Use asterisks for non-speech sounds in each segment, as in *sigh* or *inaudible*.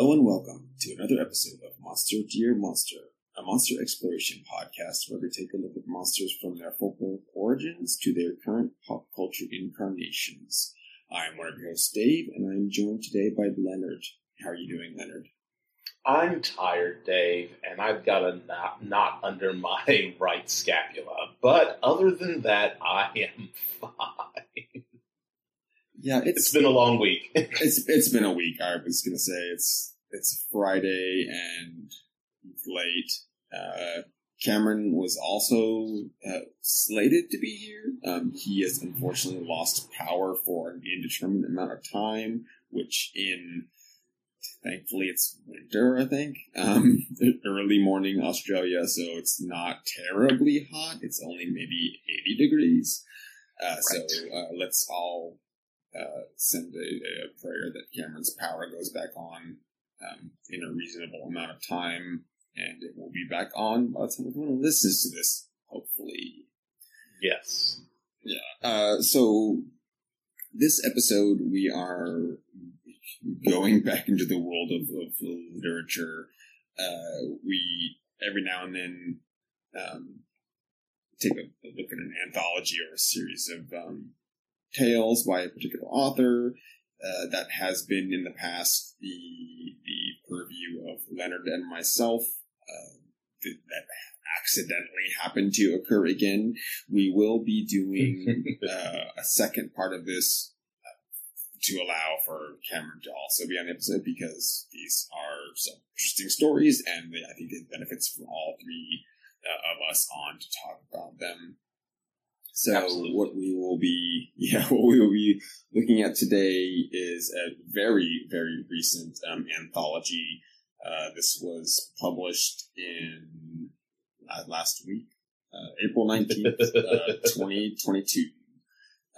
Hello and welcome to another episode of Monster Dear Monster, a monster exploration podcast where we take a look at monsters from their folklore origins to their current pop culture incarnations. I'm one of your hosts, Dave, and I'm joined today by Leonard. How are you doing, Leonard? I'm tired, Dave, and I've got a knot, knot under my *laughs* right scapula. But other than that, I am fine. Yeah, it's, It's been a long week. *laughs* it's it's been a week. I was gonna say it's it's Friday and late. Uh, Cameron was also uh, slated to be here. Um, he has unfortunately lost power for an indeterminate amount of time, which in thankfully it's winter. I think um, *laughs* early morning Australia, so it's not terribly hot. It's only maybe eighty degrees. Uh, So uh, let's all uh, send a, a prayer that Cameron's power goes back on um, in a reasonable amount of time, and it will be back on by the time everyone listens to this, hopefully. yes. Uh, so, this episode, we are going back into the world of, of literature. Uh, we, every now and then, um, take a, a look at an anthology or a series of um, tales by a particular author. Uh, that has been in the past the the purview of Leonard and myself. Uh, th- that accidentally happened to occur again. We will be doing *laughs* uh, a second part of this uh, to allow for Cameron to also be on the episode because these are some interesting stories, and I think it benefits for all three uh, of us on to talk about them. So Absolutely. what we will be, *laughs* yeah, what we will be looking at today is a very, very recent um, anthology. Uh, this was published in uh, last week, uh, April nineteenth, uh, *laughs* twenty twenty two.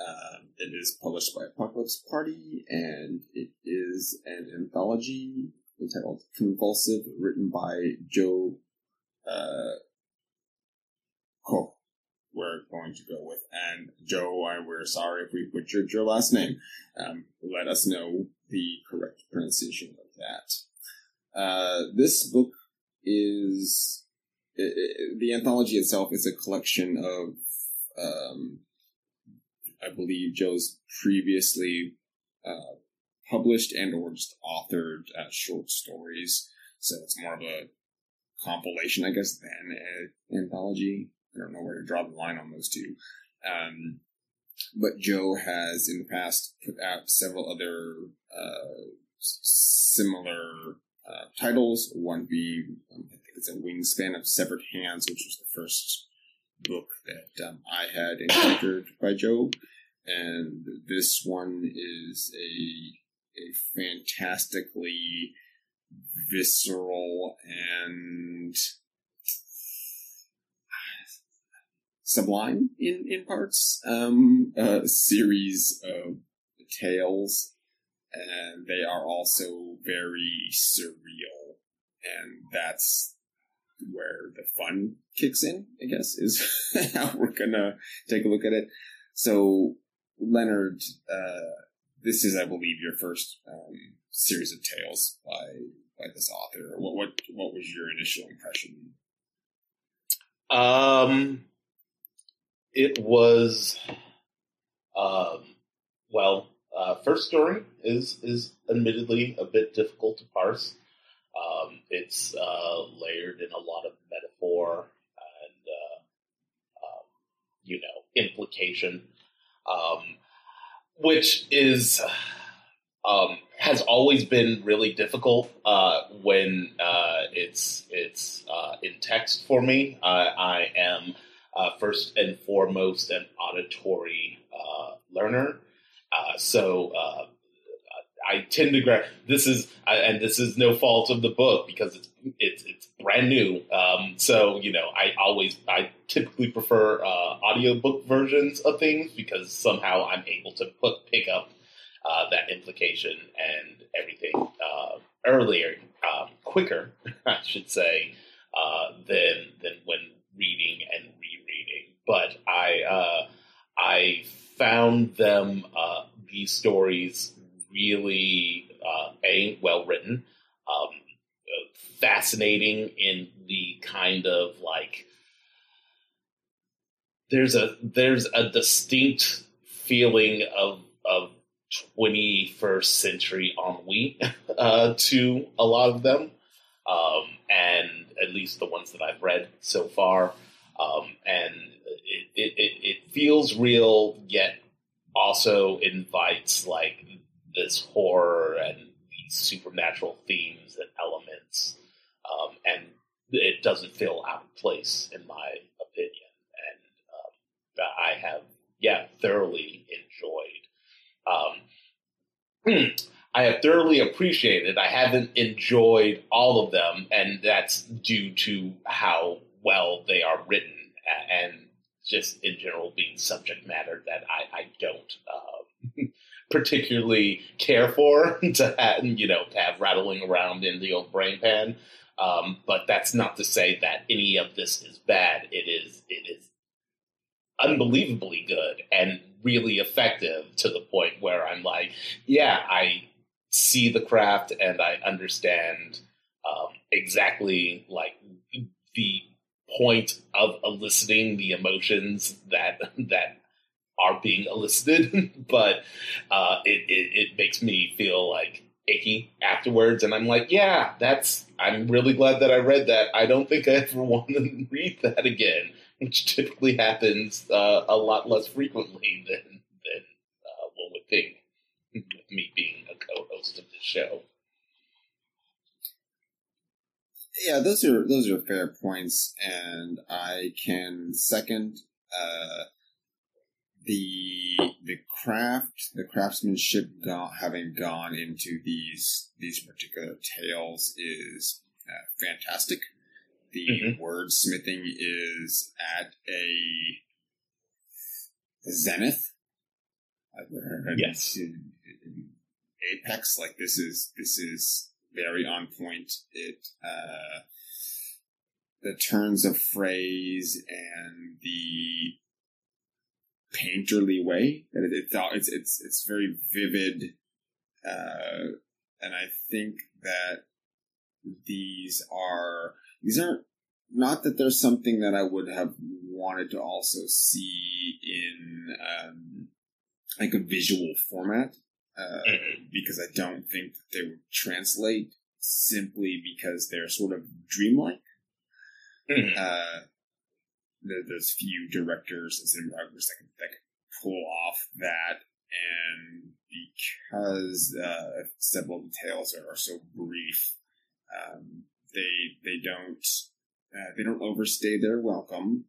Um, it is published by Apocalypse Party, and it is an anthology entitled "Convulsive," written by Joe uh, Koch we're going to go with. And Joe, I, we're sorry if we butchered your last name. Um, let us know the correct pronunciation of that. Uh, this book is i i the anthology itself is a collection of, um, I believe Joe's previously uh, published and or just authored uh, short stories. So it's more of a compilation, I guess, than an anthology. I don't know where to draw the line on those two. Um, but Joe has in the past put out several other uh, similar uh, titles. One being, um, I think it's a Wingspan of Severed Hands, which was the first book that um, I had encountered by Joe, and this one is a a fantastically visceral and sublime in in parts. Um a series of tales and they are also very surreal. And that's where the fun kicks in i guess is *laughs* how we're gonna take a look at it. So leonard uh this is i believe your first um series of tales by by this author. What what what was your initial impression? Um, it was, um, well, uh, first story is is admittedly a bit difficult to parse. Um, it's uh, layered in a lot of metaphor and uh, um, you know implication, um, which is um, has always been really difficult uh, when uh, it's it's uh, in text for me. I, I am uh, first and foremost an auditory uh, learner, uh, so uh, I tend to grab. This is and this is no fault of the book because it's it's it's brand new. Um, so you know, I always I typically prefer uh, audiobook versions of things because somehow I'm able to put pick up uh, that implication and everything uh, earlier, um, quicker, *laughs* I should say, uh, than than when reading and. But I uh, I found them uh, these stories really uh, a well written, um, fascinating in the kind of like there's a there's a distinct feeling of of 21st century ennui *laughs* uh, to a lot of them, um, and at least the ones that I've read so far. Um, and it, it, it feels real, yet also invites like this horror and these supernatural themes and elements, um, and it doesn't feel out of place in my opinion. And um, I have, yeah, thoroughly enjoyed. Um, *clears throat* I have thoroughly appreciated. I haven't enjoyed all of them, and that's due to how well they are written and just in general being subject matter that I, I don't uh, *laughs* particularly care for *laughs* to have, you know have rattling around in the old brain pan. Um, but that's not to say that any of this is bad. It is it is unbelievably good and really effective to the point where I'm like, yeah, I see the craft and I understand um, exactly like the point of eliciting the emotions that that are being elicited, *laughs* but uh, it, it, it makes me feel like icky afterwards, and I'm like, yeah, that's. I'm really glad that I read that. I don't think I *laughs* ever want to read that again, which typically happens uh, a lot less frequently than than uh, one would think. *laughs* With me being a co-host of the show. Yeah, those are those are fair points, and I can second uh, the the craft, the craftsmanship go- having gone into these these particular tales is uh, fantastic. The mm-hmm. wordsmithing is at a zenith. Yes, apex. Like this is this is very on point. It uh, the turns of phrase and the painterly way that it, it's it's it's very vivid, uh, and I think that these are these aren't not that there's something that I would have wanted to also see in um, like a visual format uh, because I don't think that they would translate simply because they're sort of dreamlike. Mm-hmm. Uh, there, there's few directors and cinematographers that can, that can pull off that, and because uh, several details are, are so brief, um, they they don't uh, they don't overstay their welcome.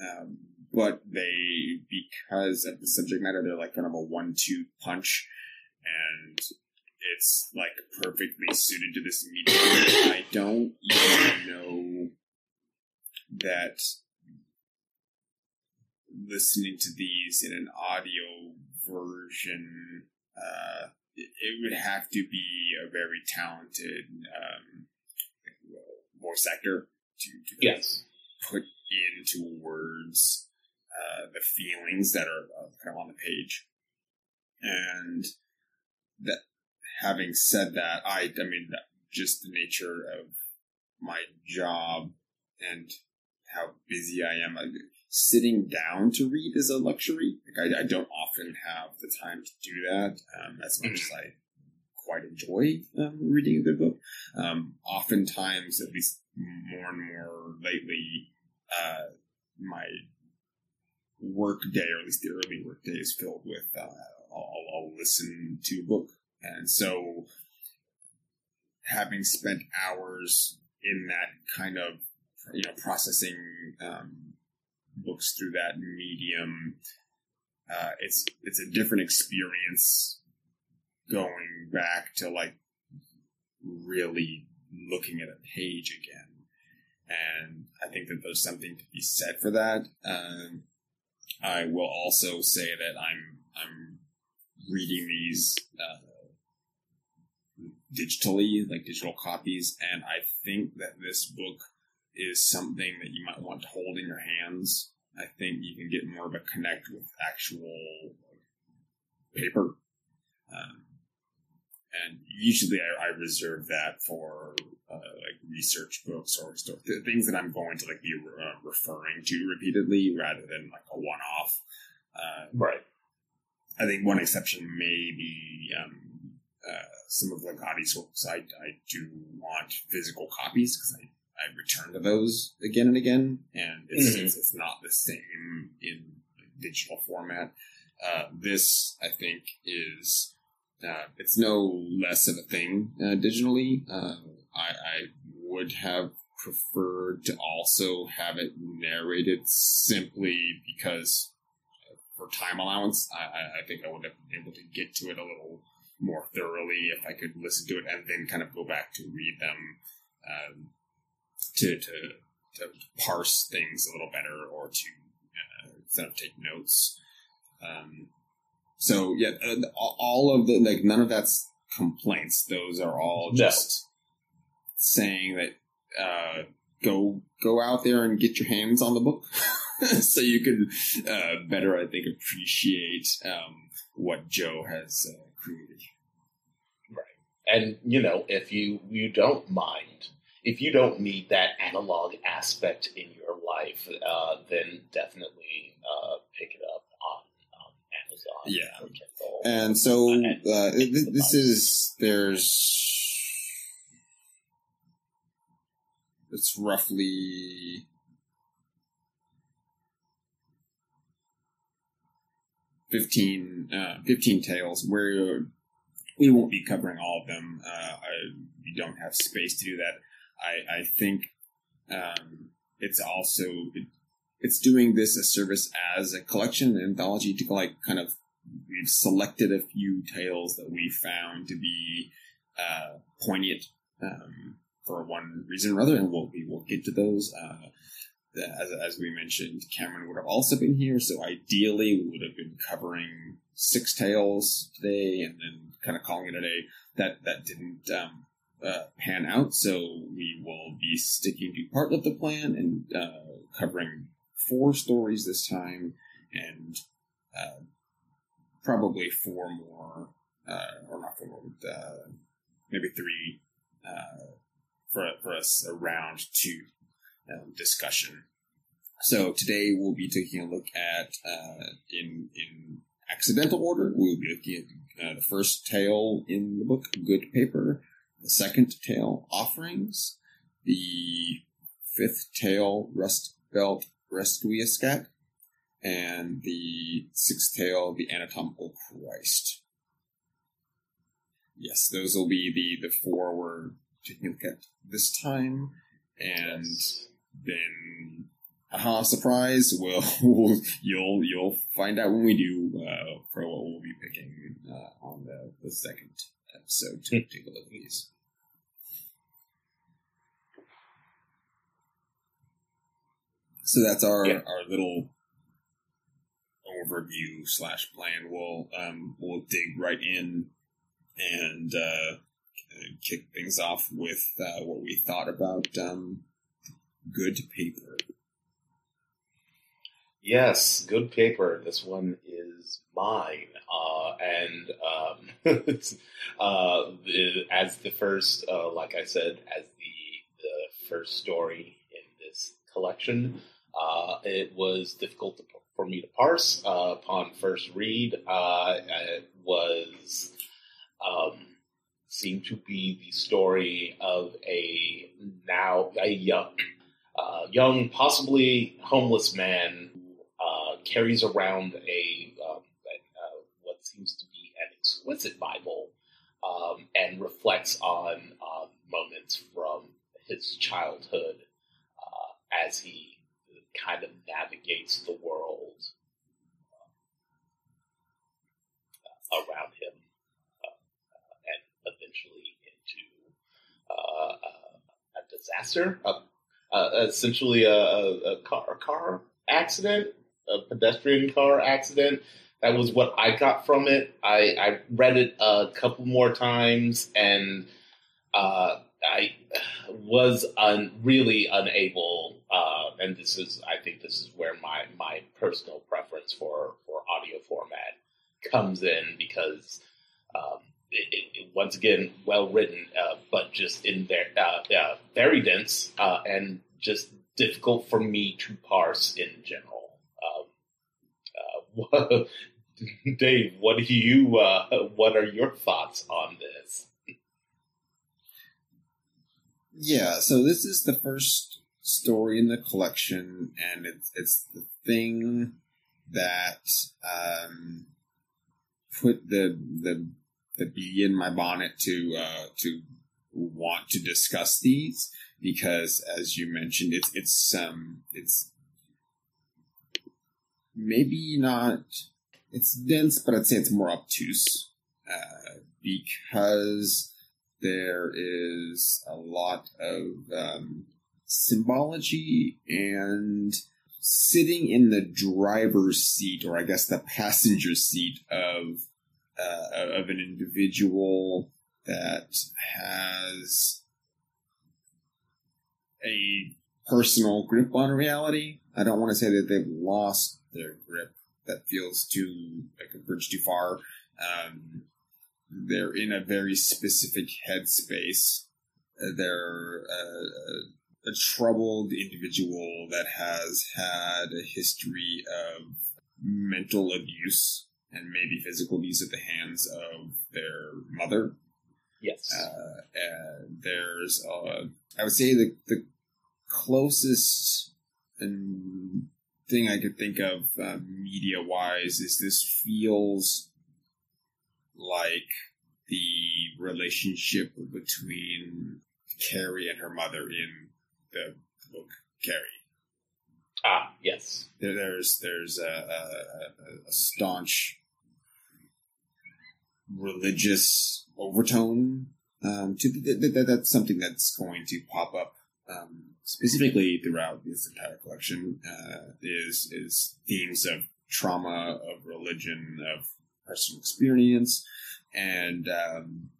Um, but they, because of the subject matter, they're like kind of a one-two punch and it's like perfectly suited to this medium. I don't even know that listening to these in an audio version, uh, it, it, would have to be a very talented um, voice actor to, to yes. put into words uh, the feelings that are uh, kind of on the page. And that having said that, I I mean just the nature of my job and how busy I am. I, sitting down to read is a luxury. Like I, I don't often have the time to do that um, as much as I quite enjoy um, reading a good book. Um, oftentimes, at least more and more lately, uh, my work day, or at least the early work day, is filled with uh, I'll, I'll listen to a book. And so having spent hours in that kind of, you know, processing um, books through that medium, uh, it's, it's a different experience going back to like really looking at a page again. And I think that there's something to be said for that. Um, I will also say that I'm I'm reading these uh, digitally, like digital copies, and I think that this book is something that you might want to hold in your hands. I think you can get more of a connect with actual paper. Um, and usually I, I reserve that for uh, like research books or st- things that I'm going to like be uh, referring to repeatedly rather than like a one off. Uh, right. I think one exception may be um, uh, some of Ligotti's works. I, I do want physical copies because I, I return to those again and again, and it's, Mhm. it's, it's not the same in digital format. Uh, this, I think, is uh, it's no less of a thing uh, digitally. Uh, I, I would have preferred to also have it narrated simply because for time allowance, I, I, think I would have been able to get to it a little more thoroughly if I could listen to it and then kind of go back to read them um, to, to to parse things a little better or to uh, instead of take notes. Um, so yeah, all- of the like none of that's complaints. Those are all No. just saying that uh, go go out there and get your hands on the book, *laughs* so you can uh, better, I think, appreciate um, what Joe has uh, created. Right, and you know, if you you don't mind, if you don't need that analog aspect in your life, uh, then definitely uh, pick it up on, on Amazon. Yeah. And so uh, th- this is there's it's roughly fifteen uh, fifteen tales where we won't be covering all of them. Uh, I, we don't have space to do that. I, I think um, it's also it, it's doing this a service as a collection, an anthology to like kind of we've selected a few tales that we found to be uh, poignant um, for one reason or other, and we'll, we will get to those. Uh, the- as, as we mentioned, Cameron would have also been here, so ideally we would have been covering six tales today, and then kind of calling it a day. That that didn't um, uh, pan out, so we will be sticking to part of the plan and uh, covering four stories this time, and uh, probably four more, uh, or not four more, uh, maybe three uh, for for us a round two um, discussion. So today we'll be taking a look at uh, in in accidental order. We'll be looking at uh, the first tale in the book, Good Paper. The second tale, Offerings. The fifth tale, Rust Belt Rescuiascat. And the sixth tale, The Anatomical Christ. Yes, those will be the, the four we're taking a look at this time. And then aha, Surprise! Well, *laughs* you'll you'll find out when we do uh, for what we'll be picking uh, on the, the second episode. To take a look at these. So that's our Yeah. our little overview slash plan. We'll um, we'll dig right in and uh, kick things off with uh, what we thought about um, good paper. Yes, good paper. This one is mine, uh, and um, *laughs* uh, the, as the first, uh, like I said, as the the first story in this collection, uh, it was difficult to, for me to parse uh, upon first read. It was um, seemed to be the story of a now a young uh, young, possibly homeless man who uh, carries around a, um, uh, what seems to be an exquisite Bible um, and reflects on uh, moments from his childhood uh, as he kind of navigates the world uh, around him into uh, a disaster, a essentially a, a, a car a car accident, a pedestrian car accident. That was what I got from it. I, I read it a couple more times, and uh, I was un, really unable. Uh, and this is, I think, this is where my my personal preference for for audio format comes in because um, it, it, once again, well written, uh, but just in there, uh, uh, very dense uh, and just difficult for me to parse in general. Um, uh, *laughs* Dave, what do you? What are your thoughts on this? Yeah, so this is the first story in the collection, and it's it's the thing that um, put the the the bee in my bonnet to uh, to want to discuss these because, as you mentioned, it's it's um it's maybe not it's dense, but I'd say it's more obtuse uh, because there is a lot of um, symbology and sitting in the driver's seat, or I guess the passenger seat of uh, of an individual that has a personal grip on reality. I don't want to say that they've lost their grip. That feels too like a bridge too far. Um, they're in a very specific headspace. They're uh, a troubled individual that has had a history of mental abuse and maybe physical abuse at the hands of their mother. Yes. Uh, and there's, uh, I would say the, the closest and thing I could think of uh, media wise is this feels like the relationship between Carrie and her mother in the book Carrie. Ah, yes. There, there's there's a, a, a staunch religious overtone um, to that's something that's going to pop up um, specifically throughout this entire collection. Uh, is is themes of trauma, of religion, of personal experience, and um,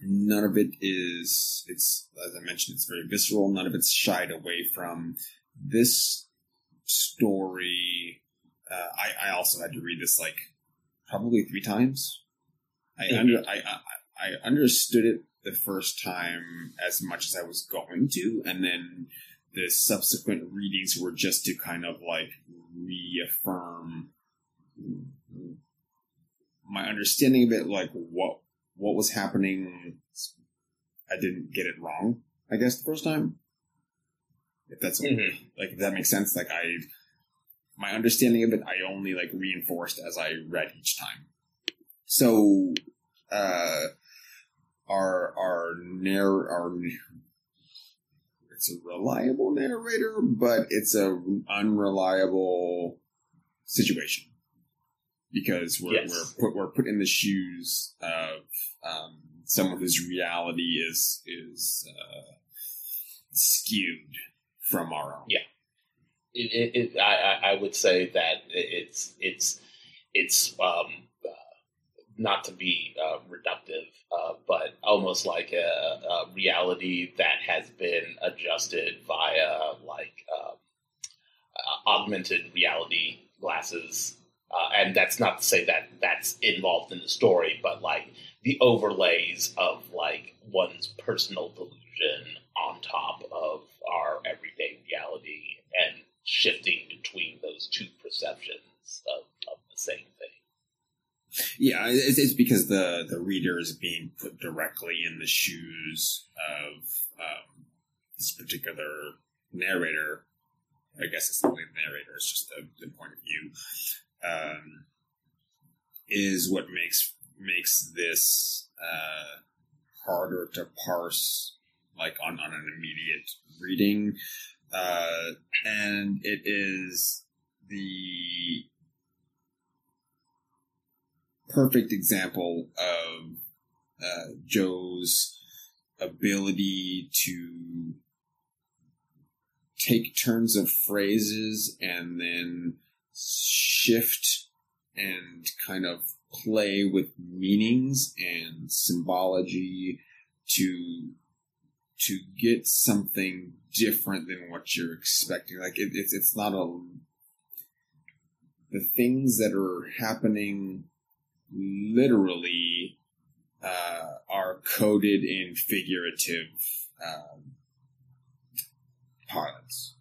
none of it is. It's as I mentioned, it's very visceral. None of it's shied away from this story. Uh, I, I also had to read this like probably three times. I under I, I I understood it the first time as much as I was going to, and then the subsequent readings were just to kind of like reaffirm my understanding of it, like what what was happening. I didn't get it wrong, I guess, the first time. If that's Mhm. like if that makes sense, like I my understanding of it, I only like reinforced as I read each time. So, uh, our our narr our it's a reliable narrator, but it's a unreliable situation because we're Yes. we're put we're put in the shoes of um, someone whose reality is is uh, skewed from our own. Yeah. It, it, it, I, I- would say that it's it's it's um, not to be uh, reductive, uh, but almost like a, a reality that has been adjusted via like um, uh, augmented reality glasses. Uh, and that's not to say that that's involved in the story, but like the overlays of like one's personal delusion on top of our everyday reality and shifting between those two perceptions of, of the same thing. Yeah, it's, it's because the the reader is being put directly in the shoes of um, this particular narrator. I guess it's the narrator; it's just the, the point of view. Um, is what makes makes this uh, harder to parse, like on on an immediate reading, uh, and it is the perfect example of uh, Joe's ability to take turns of phrases and then shift and kind of play with meanings and symbology to to get something different than what you're expecting. Like it, it's it's not a the things that are happening literally uh, are coded in figurative um, parlance.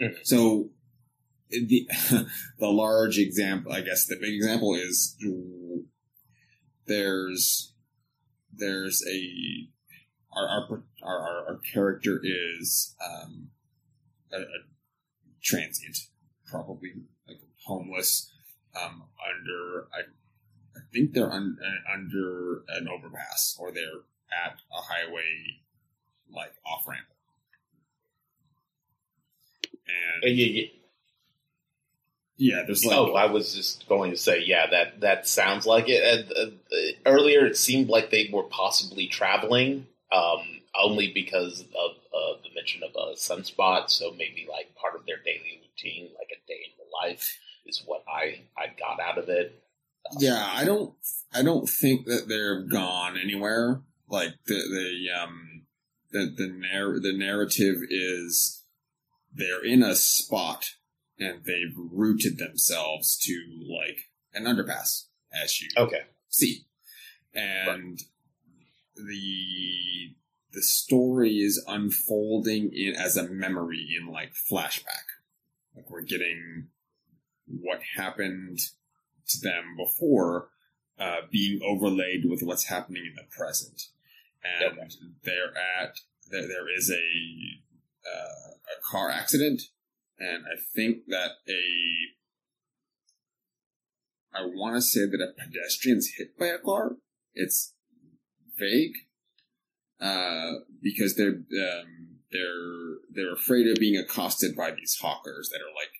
Mhm. So the *laughs* the large example, I guess, the big example is there's there's a our our our, our, character is um, a, a transient, probably like homeless, um, under I think they're un, uh, under an overpass or they're at a highway like off ramp, Uh, and yeah, yeah. yeah, there's like oh, I was just going to say, yeah, that that sounds like it. Uh, uh, earlier, it seemed like they were possibly traveling, um, only because of uh, the mention of a sunspot. So maybe like part of their daily routine, like a day in the life, is what I I got out of it. Yeah, I don't. I don't think that they're gone anywhere. Like the the um the the narr- the narrative is they're in a spot and they've rooted themselves to like an underpass, as you Okay. see, and the the story is unfolding in as a memory in like flashback. Like we're getting what happened to them before uh, being overlaid with what's happening in the present, and Okay. they're at there, there is a uh, a car accident, and I think that a I want to say that a pedestrian's hit by a car. It's vague uh, because they're um, they're they're afraid of being accosted by these hawkers that are like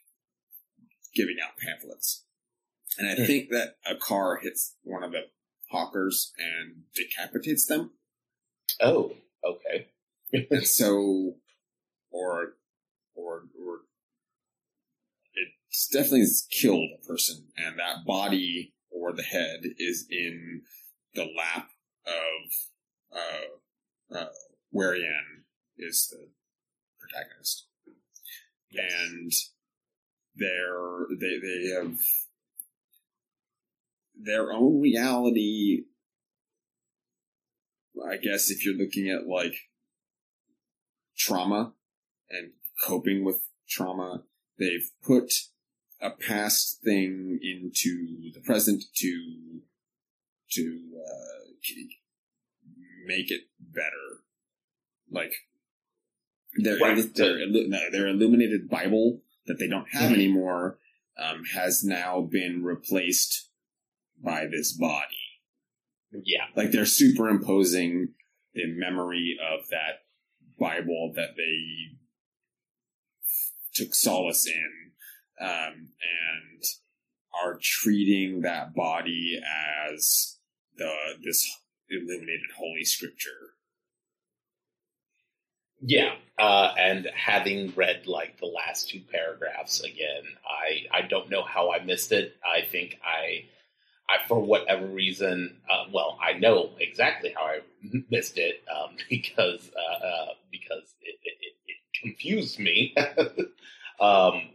giving out pamphlets. And I Hmm. think that a car hits one of the hawkers and decapitates them. Oh, okay. and *laughs* so, or, or, or, it's definitely has killed a person, and that body or the head is in the lap of, uh, uh, Warian is the protagonist. And they're, they, they have their own reality. I guess if you're looking at like trauma and coping with trauma, they've put a past thing into the present to to uh, make it better. Like their Right. their, no, their illuminated Bible that they don't have Mhm. anymore um, has now been replaced by this body. yeah. Like they're superimposing the memory of that Bible that they took solace in, um, and are treating that body as the this illuminated holy scripture. Yeah, uh, and having read like the last two paragraphs again, I I don't know how I missed it. I think I, I for whatever reason, uh, well, I know exactly how I *laughs* missed it um, *laughs* because uh, uh, because it, it, it, confused me. *laughs* um,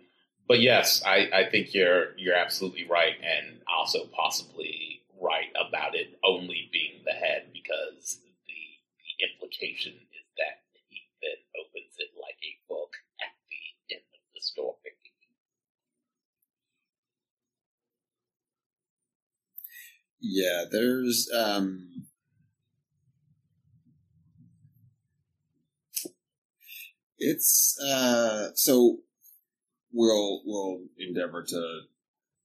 but yes, I, I think you're you're absolutely right, and also possibly right about it only being the head because the the implication is that he then opens it like a book at the end of the story. Yeah, there's um it's uh so we'll we'll endeavor to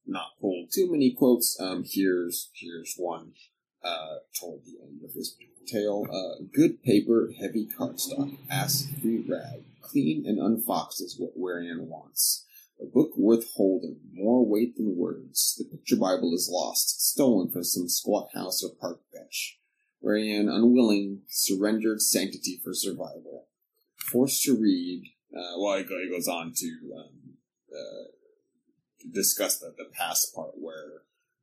not pull too many quotes. Um here's here's one uh toward the end of his tale. Uh good paper, heavy cardstock, acid free rag, clean and unfoxed is what Warian wants. A book worth holding, more weight than words. The picture Bible is lost, stolen from some squat house or park bench. Wherein, unwilling, surrendered sanctity for survival. Forced to read, uh, well, he goes on to um, uh, discuss the, the past part where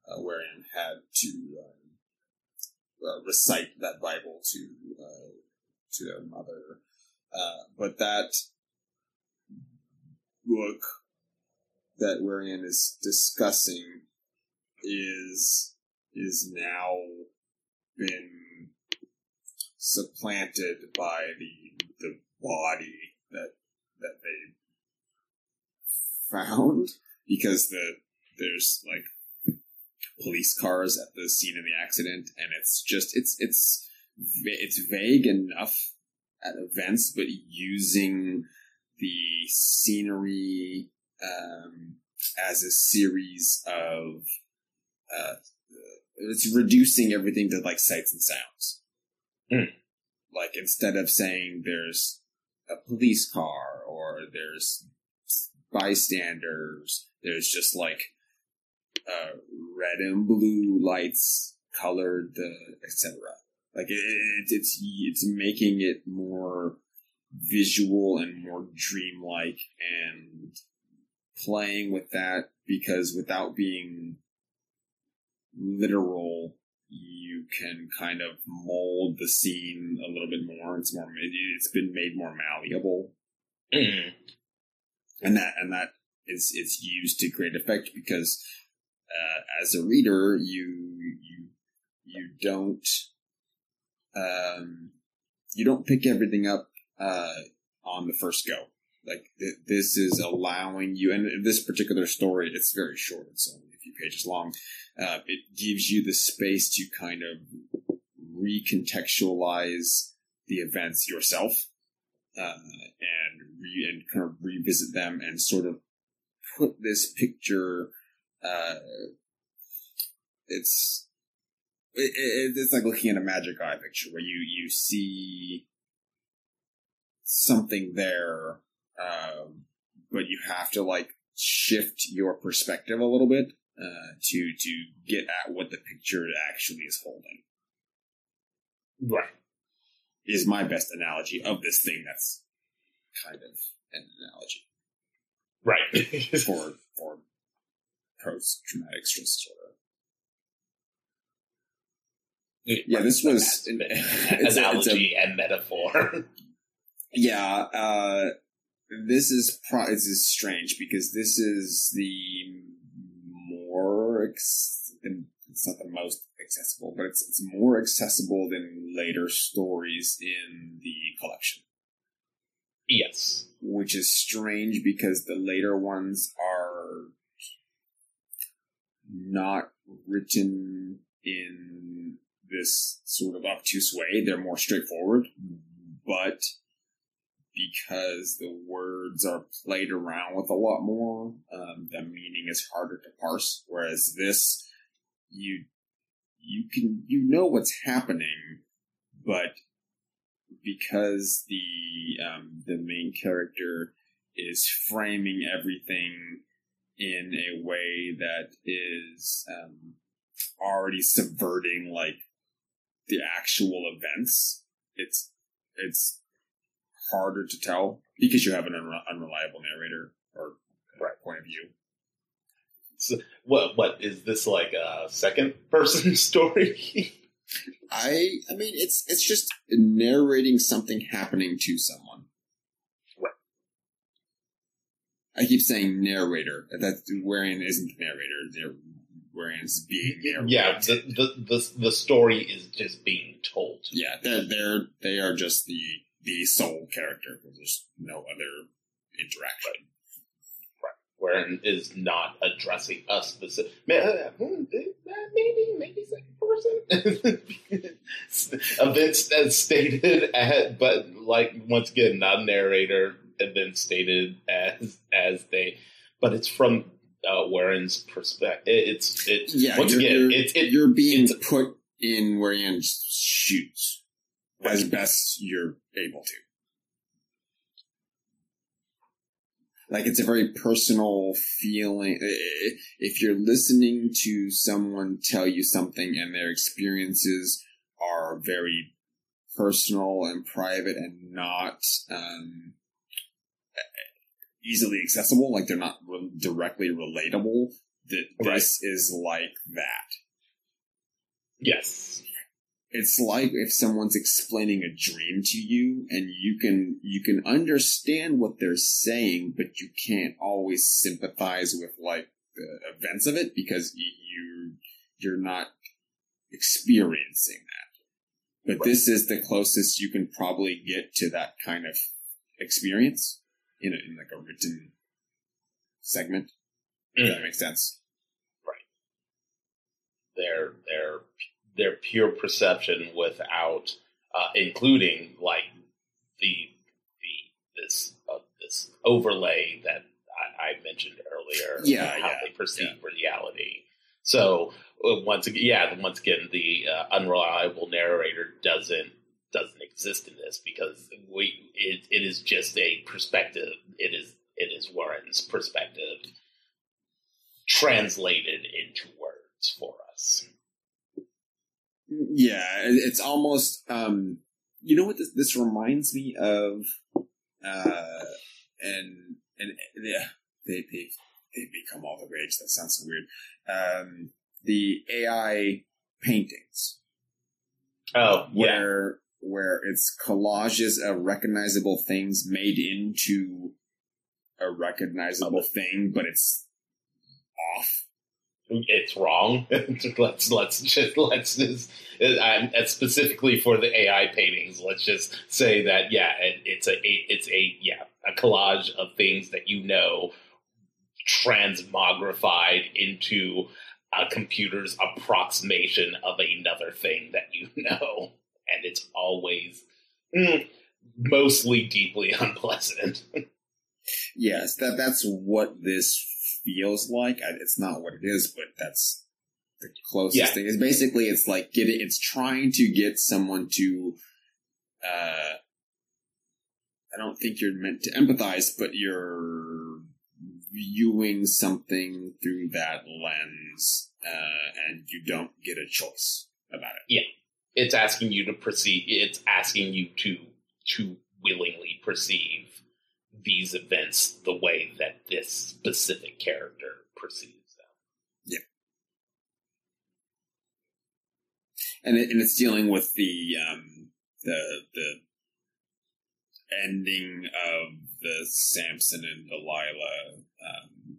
uh, wherein had to um, uh, recite that Bible to uh, to their mother. Uh, but that book that Warian is discussing is is now been supplanted by the the body that that they found *laughs* because the there's like police cars at the scene of the accident and it's just it's it's it's vague enough at events but using the scenery um, as a series of uh, it's reducing everything to like sights and sounds Mm. like instead of saying there's a police car or there's bystanders there's just like uh, red and blue lights colored uh, etc like it, it, it's it's making it more visual and more dreamlike and playing with that because without being literal you can kind of mold the scene a little bit more. It's more it's been made more malleable. Mm. and that and that is is used to great effect because uh, as a reader you you you don't um you don't pick everything up uh on the first go like th- this is allowing you and this particular story it's very short it's only a few pages long uh, it gives you the space to kind of recontextualize the events yourself uh, and re- and kind of revisit them and sort of put this picture. Uh, it's it, it, it's like looking at a magic eye picture where you you see something there, um, but you have to like shift your perspective a little bit uh, to to get at what the picture actually is holding. Right. Is my best analogy of this thing that's kind of an analogy Right. *laughs* *laughs* for for post traumatic stress disorder. Yeah, this was *laughs* it's a- analogy and metaphor. Yeah, uh, this is pro- this is strange because this is the more ex- it's not the most accessible, but it's it's more accessible than later stories in the collection, yes. which is strange because the later ones are not written in this sort of obtuse way. They're more straightforward, but because the words are played around with a lot more, um, the meaning is harder to parse. Whereas this, you you can you know what's happening, but because the um, the main character is framing everything in a way that is um, already subverting like the actual events, it's it's harder to tell because you have an unre- unreliable narrator or Right. point of view. So, what? What is this like a second *laughs* person story? I I mean it's it's just narrating something happening to someone. Right. I keep saying narrator. That wherein isn't the narrator. There, wherein is being narrated. yeah. The, the the the story is just being told. yeah. They're they're they are just the the sole character. There's no other interaction. Wherein is not addressing us specific. Uh, hmm, uh, maybe maybe second person. *laughs* Events as stated at, but like once again, not a narrator, and then stated as as they, but it's from uh, Warren's perspective. It's it's Yeah, once you're, again, you're, it's it, you're being it's- put in Warren's shoes as best you're able to. Like it's a very personal feeling. If you're listening to someone tell you something and their experiences are very personal and private and not um, easily accessible, like they're not re- directly relatable, that this is like that. yes, It's like if someone's explaining a dream to you and you can you can understand what they're saying, but you can't always sympathize with like the events of it because you, you you're not experiencing that. but this is the closest you can probably get to that kind of experience in a, in like a written segment. If mm. that makes sense. their their their pure perception without uh, including like the the this uh, this overlay that I, I mentioned earlier. Yeah, how yeah, they perceive reality. So uh, once again, yeah, once again, the uh, unreliable narrator doesn't doesn't exist in this because we it, it is just a perspective. It is it is Warren's perspective translated into words for us. Yeah, it's almost um you know what this this reminds me of uh and and yeah, they they they become all the rage. That sounds so weird. Um the AI paintings Oh where where it's collages of recognizable things made into a recognizable thing, but it's off. It's wrong. *laughs* let's let's just let's just and specifically for the AI paintings. Let's just say that yeah, it, it's a it's a yeah a collage of things that you know transmogrified into a computer's approximation of another thing that you *laughs* know, and it's always mm, mostly deeply *laughs* unpleasant. Yes, that that's what this feels like. It's not what it is, but that's the closest Yeah. thing. It's basically it's like getting it's trying to get someone to uh I don't think you're meant to empathize, but you're viewing something through that lens, uh, and you don't get a choice about it. Yeah, it's asking you to perceive it's asking you to to willingly perceive these events the way that this specific character perceives them Yeah. and it, and it's dealing with the um the the ending of the Samson and Delilah um,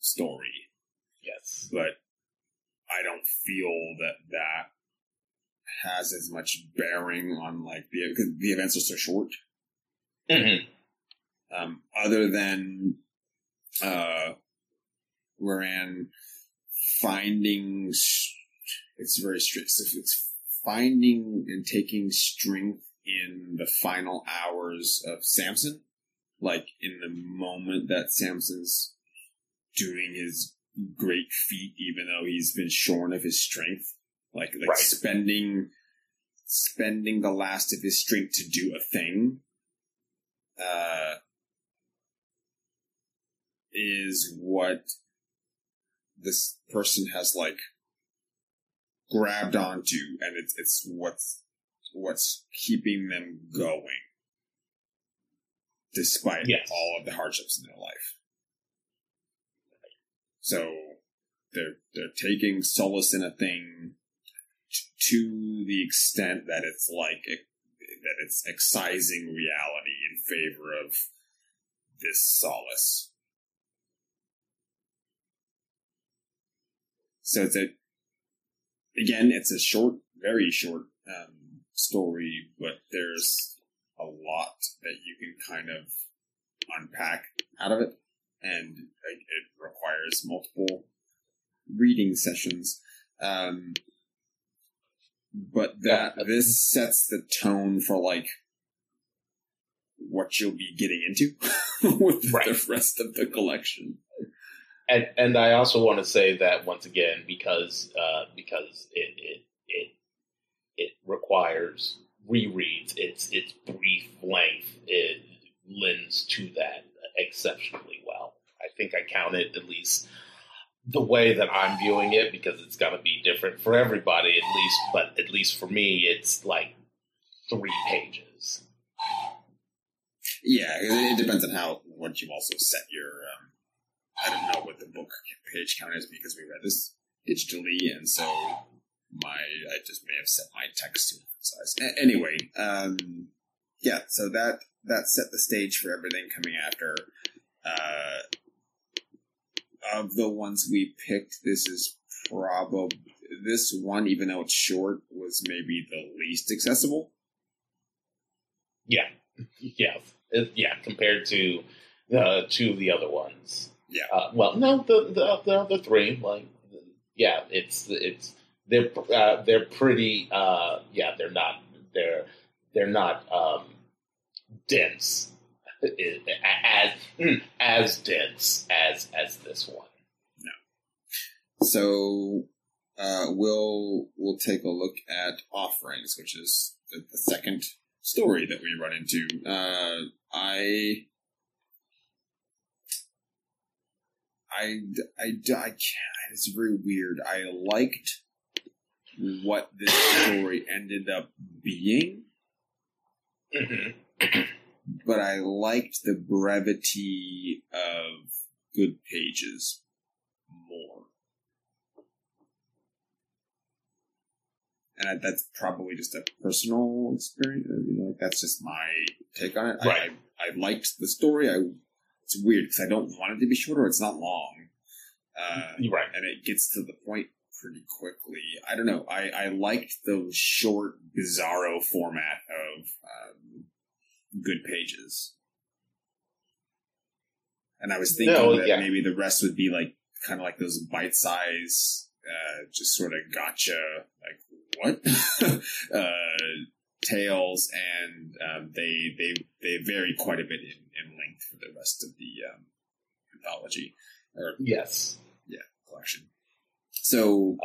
story, yes but I don't feel that that has as much bearing on like the the events are so short. Mhm. Um, other than uh, wherein finding it's very strict. It's finding and taking strength in the final hours of Samson, like in the moment that Samson's doing his great feat, even though he's been shorn of his strength, like like Right. spending spending the last of his strength to do a thing. Uh, is what this person has like grabbed onto and it's it's what's what's keeping them going despite Yes. all of the hardships in their life so they're they're taking solace in a thing t- to the extent that it's like that it's excising reality in favor of this solace So it's a again, it's a short, very short um, story, but there's a lot that you can kind of unpack out of it, and it requires multiple reading sessions. Um, but that Yeah. this sets the tone for like what you'll be getting into *laughs* with Right. the rest of the collection. and and I also want to say that once again because uh, because it it it it requires rereads. Its its brief length it lends to that exceptionally well. I think I counted at least the way that I'm viewing it because it's going to be different for everybody at least, but at least for me, it's like three pages. Yeah, it depends on how what you've also set your. Um, I don't know what the book page count is because we read this digitally, and so my I just may have set my text to size. A- anyway, um, yeah, so that that set the stage for everything coming after. Uh, of the ones we picked, this is probably this one, even though it's short, was maybe the least accessible. Yeah, *laughs* yeah, It- yeah. Compared to the two of the other ones. Yeah. Uh, well, no, the, the the other three, like, yeah, it's it's they're uh, they're pretty. Uh, yeah, they're not they're they're not um, dense as mm, as dense as as this one. No. So uh, we'll we'll take a look at offerings, which is the, the second story that we run into. Uh, I. I, I, I can't, it's very weird. I liked what this story ended up being, Mm-hmm. *clears throat* but I liked the brevity of Good Pages more. And I, that's probably just a personal experience. I mean, like that's just my take on it. I- Right. I, I liked the story. I it's weird because I don't want it to be shorter. It's not long, uh, right. and it gets to the point pretty quickly. I don't know. I I liked the short, bizarro format of um, Good Pages, and I was thinking No, that yeah. maybe the rest would be like kind of like those bite size, uh, just sort of gotcha, like what *laughs* uh, tales, and um, they they they vary quite a bit in, in length for the rest of the um, anthology or Yes. Yeah, collection. So,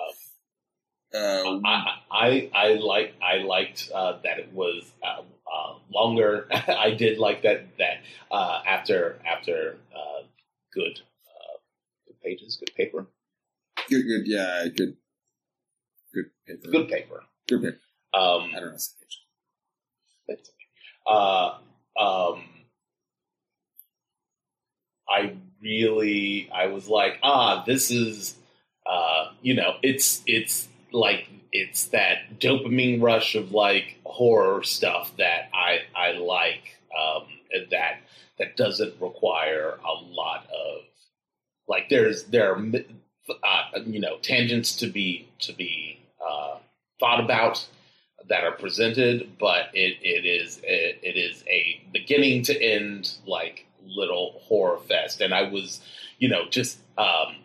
Um. uh, I, I I like I liked uh, that it was uh, uh, longer. *laughs* I did like that that uh, after after uh, good uh, good pages, good paper, good, good, yeah, good, good paper, good paper. good paper. Um, I don't know. the page. uh, um, I really, I was like, ah, this is, uh, you know, it's it's like it's that dopamine rush of like horror stuff that I I like um, that that doesn't require a lot of like there's there are uh, you know tangents to be to be uh, thought about that are presented, but it, it is it, it is a beginning to end like little horror fest, and I was you know just um,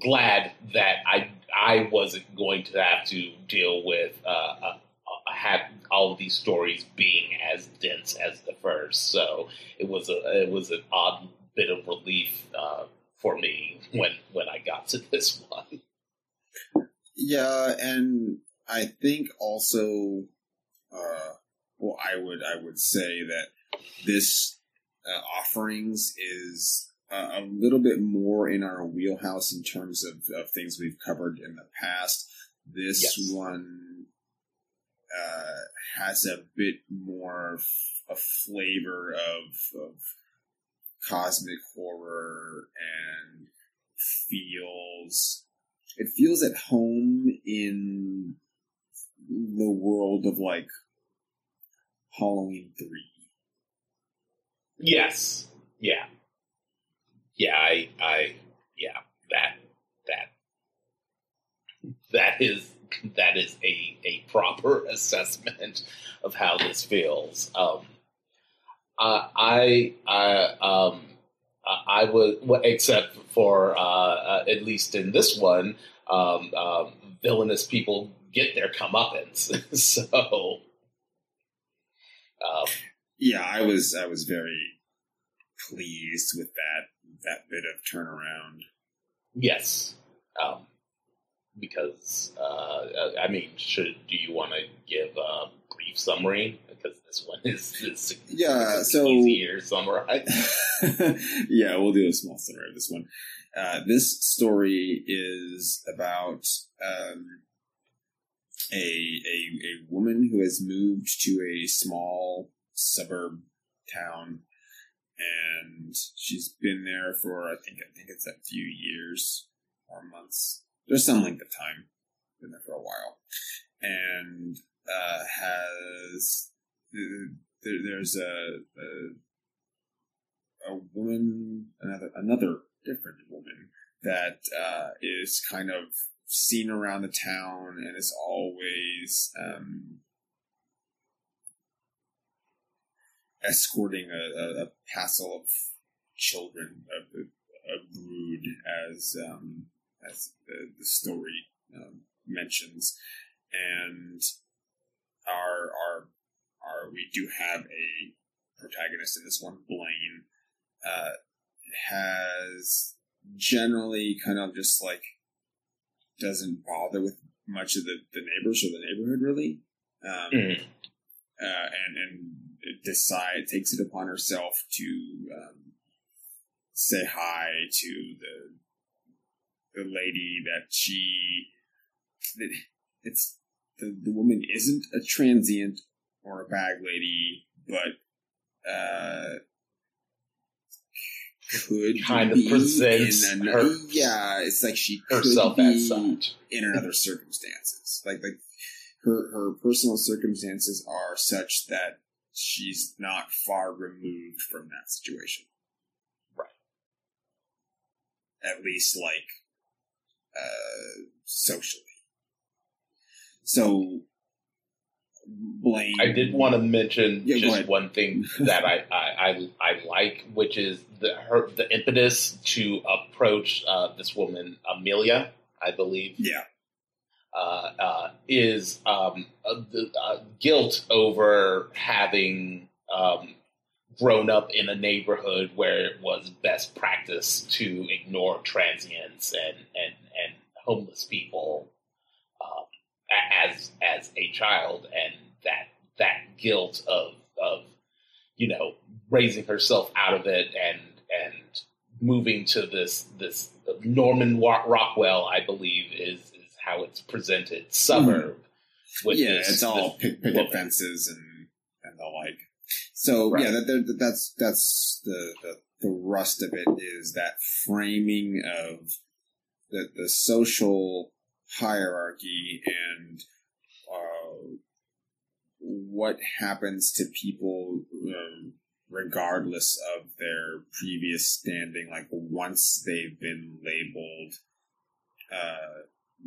glad that I I wasn't going to have to deal with uh, uh, uh, had all of these stories being as dense as the first, so it was a it was an odd bit of relief uh, for me when when I got to *laughs* this one. Yeah, and I think also, uh, well, I would I would say that this uh, offerings is a little bit more in our wheelhouse in terms of, of things we've covered in the past. This Yes. one uh, has a bit more f- a flavor of, of cosmic horror and feels it feels at home in the world of like Halloween three. Yes. Yeah. Yeah, I I yeah, that that that is that is a a proper *laughs* assessment of how this feels. Um uh, I I um I would except for uh, uh at least in this one um, um villainous people get their comeuppance. *laughs* so um Yeah, I was I was very pleased with that that bit of turnaround. Yes, um, because uh, I mean, should do you want to give a brief summary? Because this one is, is Yeah, so- easier summarize. *laughs* yeah, we'll do a small summary of this one. Uh, this story is about um, a, a a woman who has moved to a small suburb town, and she's been there for I think I think it's a few years or months. There's some length of time. Been there for a while, and uh, has there, there's a, a a woman, another another different woman that uh, is kind of seen around the town and is always um, escorting a, a, a passel of children, a, a brood, as um, as the, the story um, mentions, and our our our we do have a protagonist in this one, Blaine, uh, has generally kind of just like doesn't bother with much of the, the neighbors or the neighborhood really. Um, Mm. uh, and and decide takes it upon herself to um, say hi to the the lady that she that it's the, the woman isn't a transient or a bag lady, but uh, could Kind of presents in an- her- yeah, it's like she could Herself be as such. in another circumstances. Like like her her personal circumstances are such that she's not far removed from that situation. Right. At least like uh socially. So Blaine I did want to mention Yeah, just one thing *laughs* that I, I, I, I like, which is the her the impetus to approach uh, this woman Amelia, I believe, Yeah. Uh, uh, is um, uh, guilt over having um, grown up in a neighborhood where it was best practice to ignore transients and and, and homeless people um, as as a child, and that that guilt of of you know raising herself out of it and and moving to this this Norman Rockwell, I believe, is how it's presented suburb. With yeah, this- it's all this pick, picket fences and and the like. So Right. yeah, that, that, that's that's the, the the rust of it is that framing of the the social hierarchy and uh, what happens to people um, regardless of their previous standing. Like once they've been labeled uh,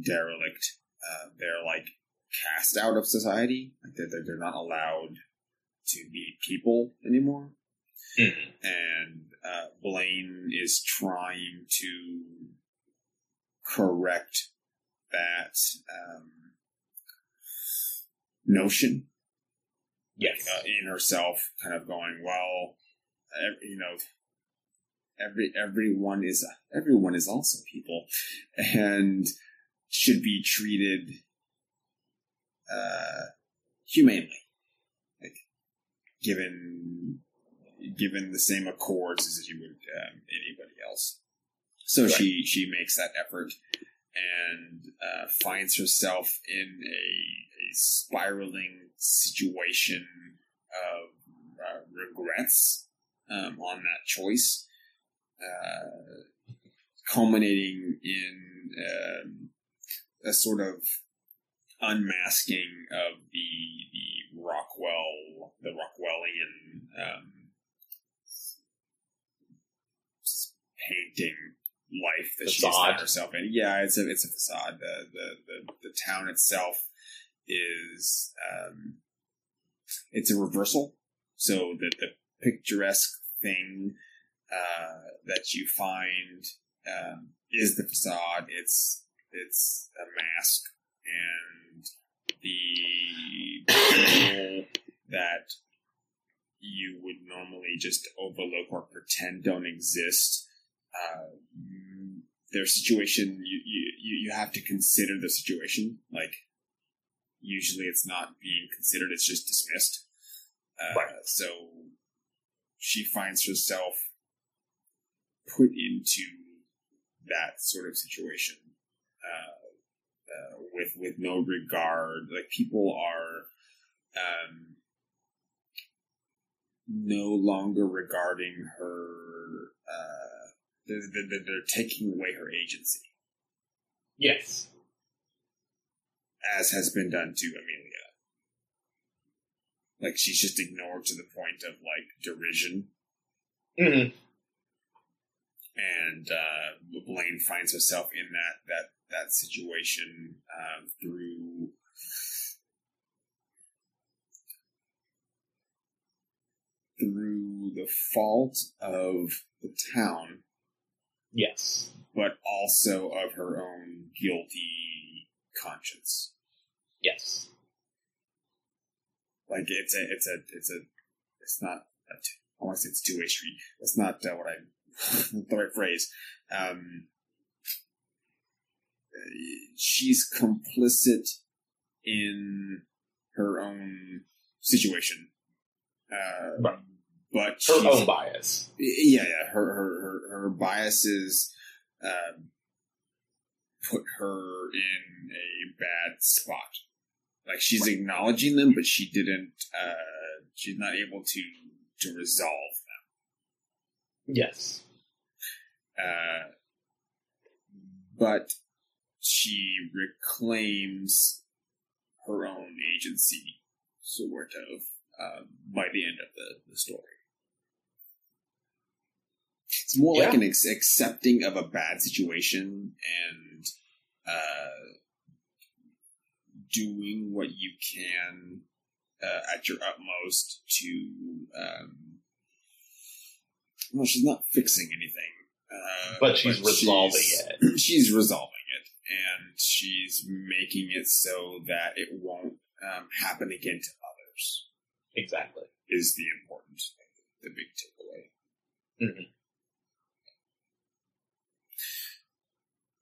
derelict, uh, they're like cast out of society. Like they're, they're- they're not allowed to be people anymore. Mhm. And uh, Blaine is trying to correct that um, notion Yes. uh, in herself, kind of going, well, ev- you know, every everyone is everyone is also people, *laughs* and should be treated uh, humanely, like given given the same accords as you would um, anybody else. So Right. she she makes that effort and uh, finds herself in a, a spiraling situation of uh, regrets um, on that choice, uh, culminating in um, a sort of unmasking of the the Rockwell the Rockwellian um, painting life that she's Facade. found herself in. Yeah, it's a it's a facade. The the the, the town itself is um, it's a reversal. So that the picturesque thing uh, that you find um, is the facade. It's it's a mask, and the people that you would normally just overlook or pretend don't exist. Uh, their situation, you, you, you you have to consider the situation. Like, usually it's not being considered, it's just dismissed. Uh, Right. So, she finds herself put into that sort of situation uh, uh, with with no regard. Like people are um, no longer regarding her. Uh, they're, they're, they're taking away her agency, Yes. as has been done to Amelia. Like she's just ignored to the point of like derision. hmm and uh, Blaine finds herself in that that that situation uh, through through the fault of the town, Yes. but also of her own guilty conscience. Yes. Like it's a it's a it's a it's not a t- I want to say it's two way street. That's not uh, what I *laughs* the right phrase. Um, she's complicit in her own situation. Uh, Right. But Her own bias. yeah, yeah. Her her her, her biases um, put her in a bad spot. Like she's acknowledging them, but she didn't. Uh, she's not able to to resolve them. Yes. Uh, but she reclaims her own agency, sort of, uh, by the end of the, the story. It's more like an ex- accepting of a bad situation and uh, doing what you can uh, at your utmost to. Um, well, she's not fixing anything, uh, But she's resolving it. *clears throat* She's resolving and she's making it so that it won't um, happen again to others. Exactly. Is the important, the big takeaway.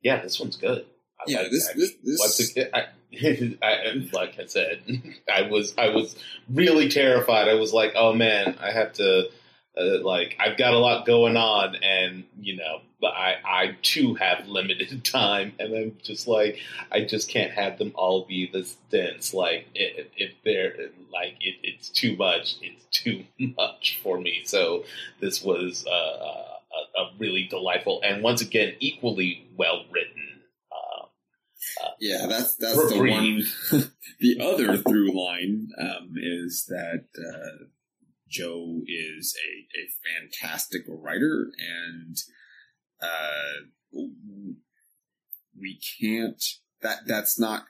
Yeah, this one's good. I Yeah, like this this this. Once again, I, *laughs* I, like I said, *laughs* I was I was really terrified. I was like, oh man, I have to uh, like I've got a lot going on, and you know, but I I too have *laughs* limited time, and I'm just like I just can't have them all be this dense. Like if, if they're like it, it's too much, it's too *laughs* much for me. So this was uh, a, a really delightful and once again equally well written. Uh, Yeah, that's that's the one. *laughs* the other through line um, is that uh, Joe is a, a fantastic writer, and uh, we can't. That that's not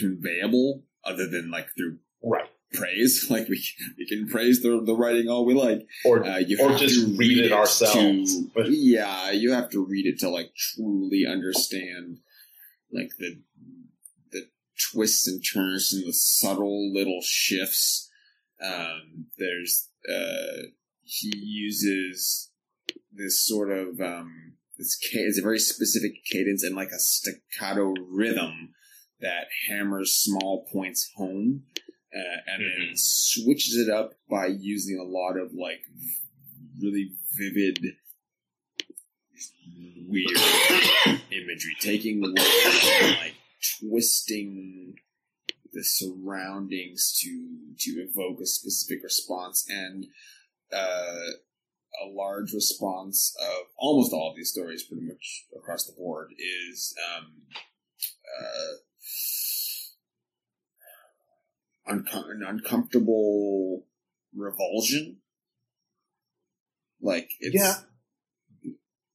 conveyable other than like through right. praise. *laughs* Like we we can praise the the writing all we like. Or Uh, you Or have just to read it ourselves. To, yeah, you have to read it to like truly understand like the the twists and turns and the subtle little shifts. Um, there's uh, he uses this sort of um, this it's a very specific cadence and like a staccato rhythm that hammers small points home. Uh, and then switches it up by using a lot of like really vivid, weird *coughs* imagery, taking words and like twisting the surroundings to to evoke a specific response, and uh, a large response of almost all of these stories, pretty much across the board, is um, uh, uncom- an uncomfortable revulsion. Like it's Yeah.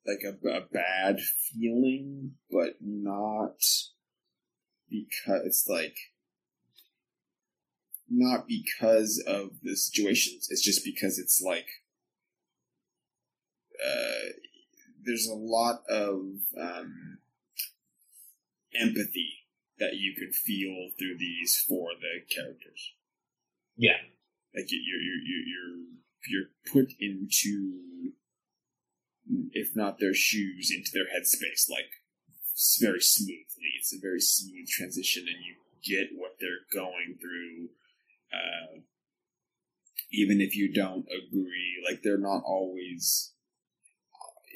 like a, a bad feeling, but not because it's like not because of the situations. It's just because it's like uh, there's a lot of um, empathy that you could feel through these for the characters. Yeah. Like you- you're you're you're you're you're put into, if not their shoes, into their headspace, like very smoothly. It's a very smooth transition, and you get what they're going through. Uh, even if you don't agree, like they're not always.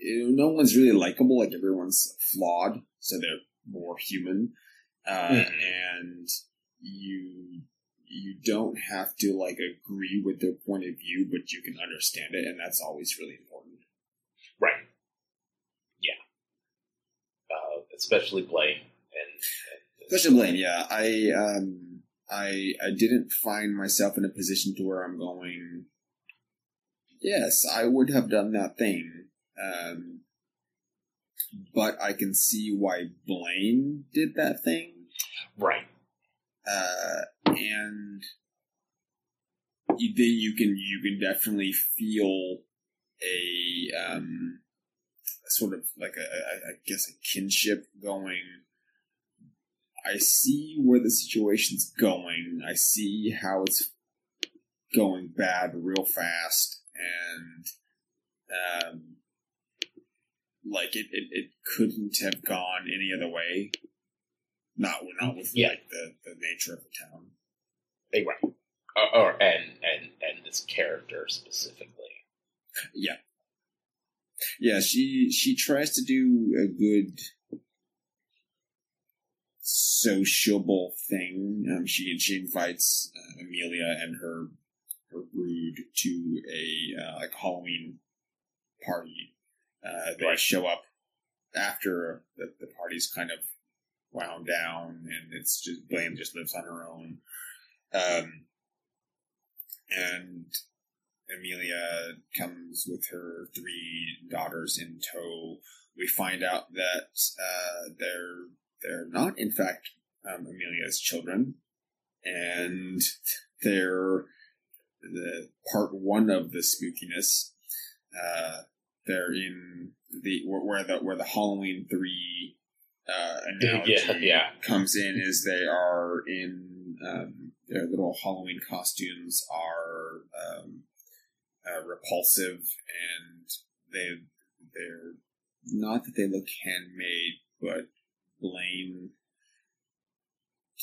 You know, no one's really likable. Like everyone's flawed, so they're more human, uh, Mhm. and you you don't have to like agree with their point of view, but you can understand it, and that's always really important. Right. Yeah. Uh, especially Blaine and, and Especially Blaine, yeah. I um I I didn't find myself in a position to where I'm going. Yes, I would have done that thing. Um, but I can see why Blaine did that thing. Right. Uh, and you, then you can you can definitely feel a um, sort of like a, a I guess a kinship going. I see where the situation's going. I see how it's going bad real fast, and um, like it, it, it couldn't have gone any other way. Not not with Yeah. like the, the nature of the town. Right. Or, or and and and this character specifically. Yeah. Yeah, she she tries to do a good sociable thing. Um, she she invites uh, Amelia and her her brood to a uh, like Halloween party. Uh, they Right. show up after the, the party's kind of wound down, and it's just Blaine just lives on her own. Um, and Amelia comes with her three daughters in tow. We find out that uh, they're they're not, in fact, um, Amelia's children, and they're the part one of the spookiness. Uh, they're in the where, where the where the Halloween three uh, *laughs* analogy Yeah, yeah. comes in is they are in um, their little Halloween costumes are um, uh, repulsive and they they're not that they look handmade, but Blaine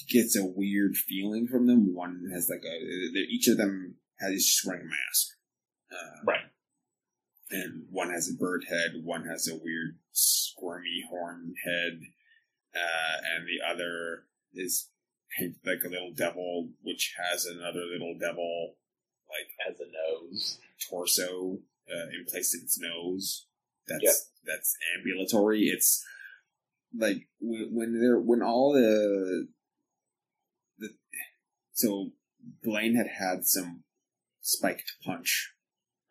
gets a weird feeling from them. One has like a each of them has is just wearing a mask, uh, Right. And one has a bird head, one has a weird squirmy horn head, uh, and the other is painted like a little devil, which has another little devil like As a nose. torso uh, in place of its nose. That's Yep. that's ambulatory. It's like when, when they're when all the the so Blaine had had some spiked punch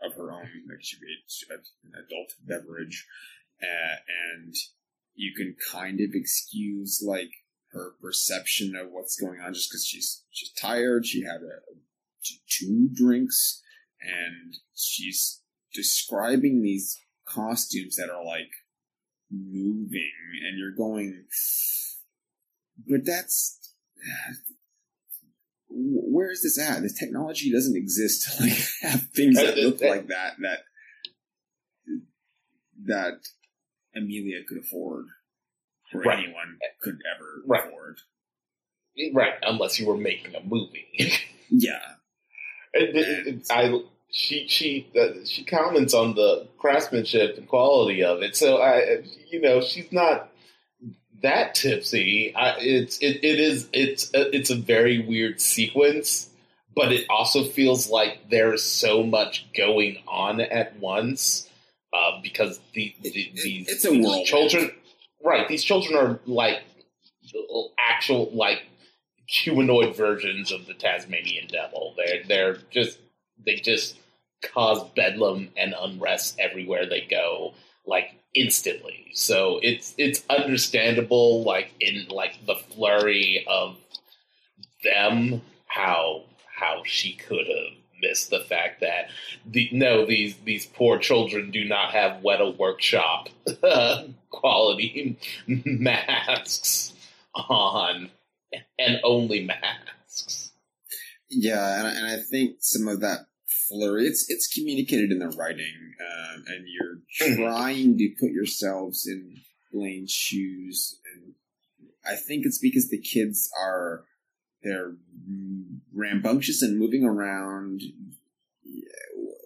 of her own, like she made an adult beverage, uh, and you can kind of excuse like her perception of what's going on just because she's she's tired. She had a, two drinks, and she's describing these costumes that are like moving, and you're going, but that's where is this at? This technology doesn't exist to like *laughs* have things that look like that that that Amelia could afford, or Right. anyone could ever Right. afford. Right, unless you were making a movie. *laughs* Yeah, It- it- it- I she she uh, she comments on the craftsmanship and quality of it. So I you know she's not that tipsy. I, it's it, it is it's a, it's a very weird sequence, but it also feels like there's so much going on at once uh, because the, the It- these, it's a these children right these children are like actual like humanoid versions of the Tasmanian devil. They're they're just they just cause bedlam and unrest everywhere they go, like instantly. So it's it's understandable, like in like the flurry of them, how how she could have missed the fact that the no these these poor children do not have Weta Workshop *laughs* quality *laughs* masks on and only masks. yeah, and, and I think some of that flurry it's it's communicated in the writing, um, and you're *clears throat* trying to put yourselves in Blaine's shoes, and I think it's because the kids are they're rambunctious and moving around.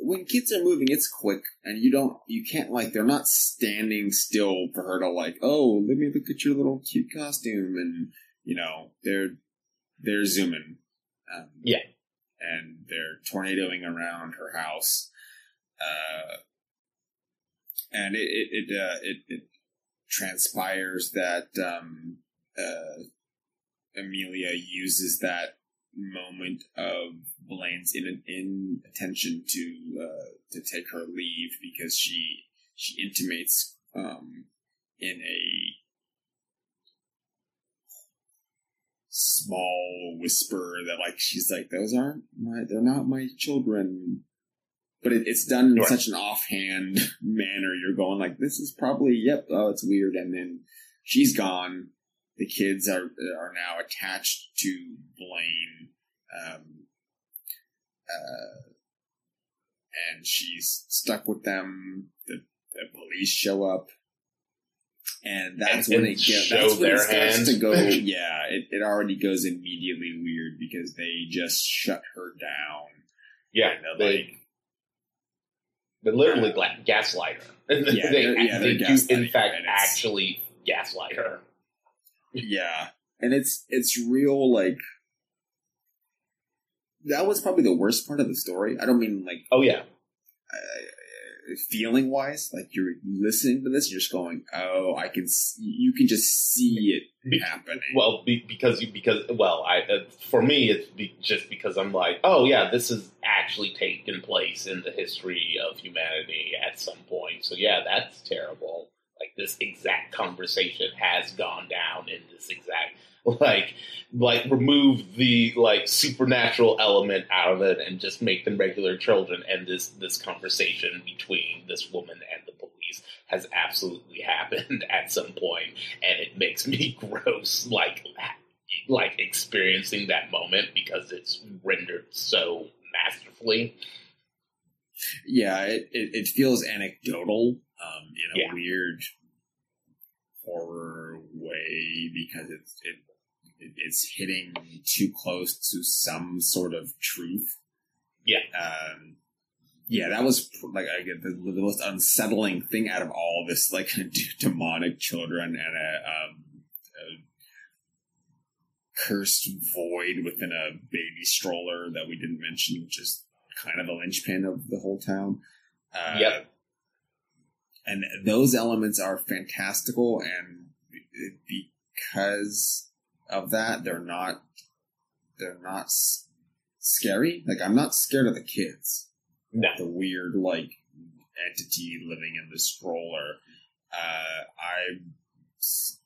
When kids are moving, it's quick, and you don't, you can't like, they're not standing still for her to like, oh, let me look at your little cute costume, and you know, they're they're zooming, um, Yeah. And they're tornadoing around her house, uh, and it it it, uh, it, it transpires that um, uh, Amelia uses that moment of Blaine's in, in attention to uh, to take her leave because she she intimates um, in a small whisper that like she's like those aren't my they're not my children. But it, it's done in Right. such an offhand *laughs* manner. You're going like this is probably yep oh it's weird. And then she's gone. The kids are are now attached to Blaine um uh and she's stuck with them. The, the police show up and that's And- when and it gets show that's when their it starts hand. to go *laughs* yeah it, it already goes immediately weird because they just shut her down Yeah, and they, they're like they literally gla- gaslight her. *laughs* Yeah, they, they're- yeah, they do, in fact, her, actually gaslight her. Yeah, and it's it's real like that was probably the worst part of the story. I don't mean like Oh yeah, uh, feeling wise, like you're listening to this, you're just going, "Oh, I can." See, you can just see Be- it happening. well, be, because you because well, I uh, for me it's be, just because I'm like, oh yeah, this is actually taken place in the history of humanity at some point. So yeah, that's terrible. Like this exact conversation has gone down in this exact *laughs* like like remove the like supernatural element out of it and just make them regular children. And this this conversation between this woman and the police has absolutely *laughs* happened at some point. And it makes me *laughs* gross like like experiencing that moment because it's rendered so masterfully. Yeah, it, it, it feels anecdotal um, in a Yeah. weird horror way because it's it, it it's hitting too close to some sort of truth. Yeah. Um, yeah, that was like I get the, the most unsettling thing out of all this, like *laughs* demonic children and a, um, a cursed void within a baby stroller that we didn't mention, which is kind of a linchpin of the whole town. Uh, Yep. And those elements are fantastical, and because of that, they're not they're not s- scary. Like I'm not scared of the kids no the weird like entity living in the stroller. Uh, I'm s-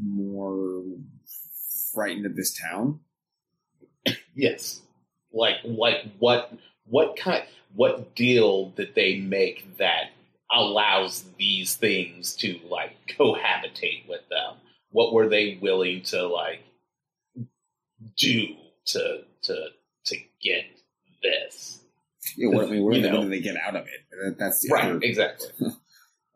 more frightened of this town. yes like like what what kind what deal did they make that allows these things to like cohabitate with them what were they willing to like do to to to get this know, what, I mean, what, You what know. do they get out of it? That's right other, exactly *laughs*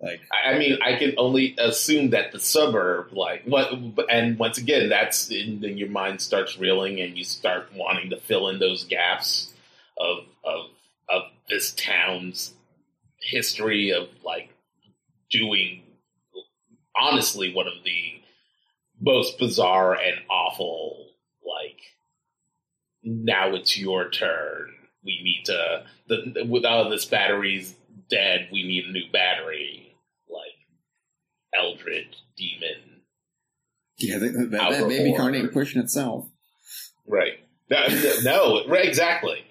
like I I mean, I can only assume that the suburb, like what, and once again, that's in, then your mind starts reeling, and you start wanting to fill in those gaps of of of this town's history of like doing, honestly, one of the most bizarre and awful, now it's your turn. We need to the without this battery's dead. We need a new battery. Like Eldritch demon, yeah, that, that, that Outer baby horror. car pushing itself. right? No, no, right, exactly.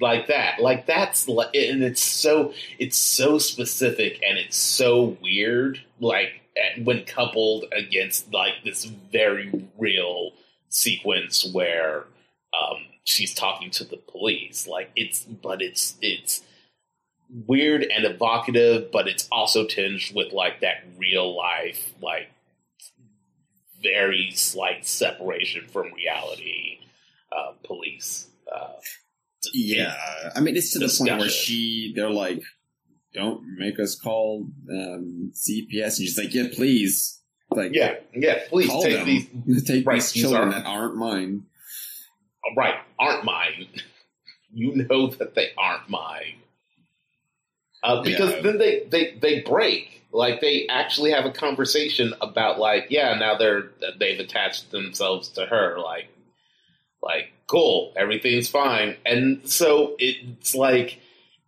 Like that, like that's, li- and it's so, it's so specific and it's so weird. Like eh, when coupled against like this very real sequence where um, she's talking to the police. Like it's, but it's it's weird and evocative, but it's also tinged with like that real life, like very slight separation from reality. Uh, police. Uh, Yeah, I mean it's to the point where she they're like, "Don't make us call um, CPS," and she's like, "Yeah, please." Like, yeah, yeah. Please call take them. these. *laughs* take Right, these these children are- that aren't mine. Right, aren't mine. *laughs* You know that they aren't mine. Uh, because Yeah. then they, they they break. Like they actually have a conversation about like, yeah, now they're they've attached themselves to her. Like, like cool, everything's fine. And so it's like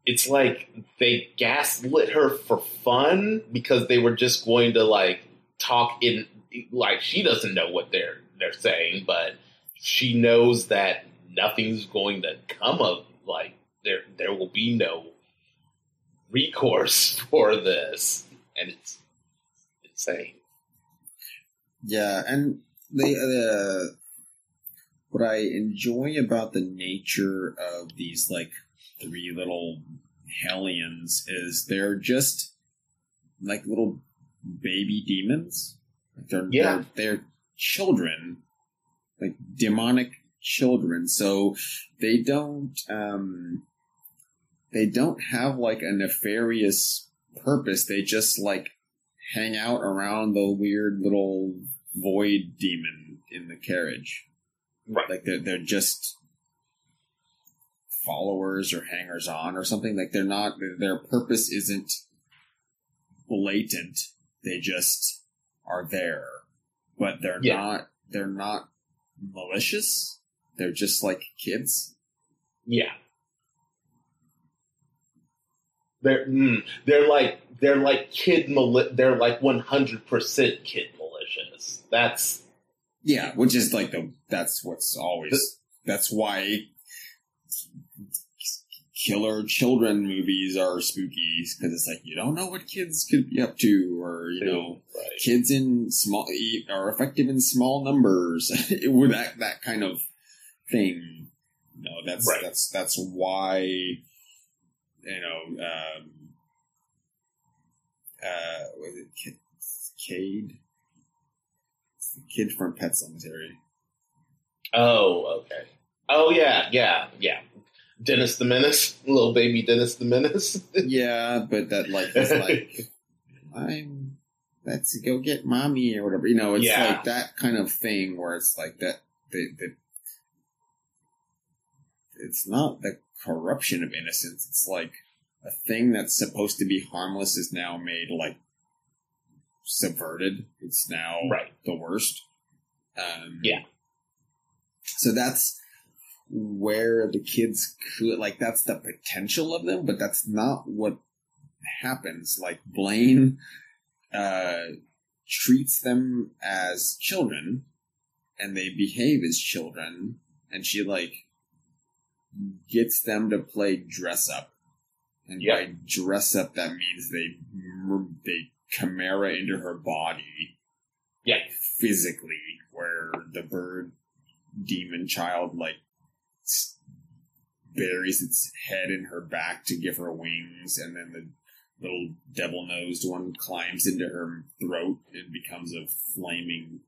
it's like they gaslit her for fun because they were just going to like talk in like she doesn't know what they're they're saying, but she knows that nothing's going to come of like there there will be no recourse *laughs* for this. and it's insane. Yeah, and the uh, what I enjoy about the nature of these like three little hellions is they're just like little baby demons. Like they're, Yeah. they're they're children, like demonic children. So they don't um they don't have like a nefarious purpose. They just like hang out around the weird little void demon in the carriage. Right. Like they're they're just followers or hangers on or something. Like they're not their purpose isn't blatant. They just are there. But they're Yeah. not they're not malicious. They're just like kids. Yeah. They're mm, they're like they're like kid mali- they're like one hundred percent kid malicious. That's Yeah, which is like the that's what's always that's why killer children movies are spooky because it's like you don't know what kids could be up to or you know right. kids in small are effective in small numbers *laughs* with that that kind of thing. No, that's Right. that's that's why you know um, uh was it K- Cade? It's the kid from Pet Sematary. Oh, okay. Oh yeah, yeah, yeah. Dennis the Menace, little baby Dennis the Menace. *laughs* yeah, but that like is like I'm let's go get mommy or whatever. You know, it's Yeah. like that kind of thing where it's like that the, the it's not the corruption of innocence. It's like a thing that's supposed to be harmless is now made like subverted. It's now right. the worst. Um, Yeah. So that's where the kids could like that's the potential of them, but that's not what happens. Like Blaine uh, treats them as children, and they behave as children, and she like gets them to play dress up. And Yep. by dress up, that means they they chimera into her body Yeah. physically, where the bird demon child like buries its head in her back to give her wings, and then the little devil nosed one climbs into her throat and becomes a flaming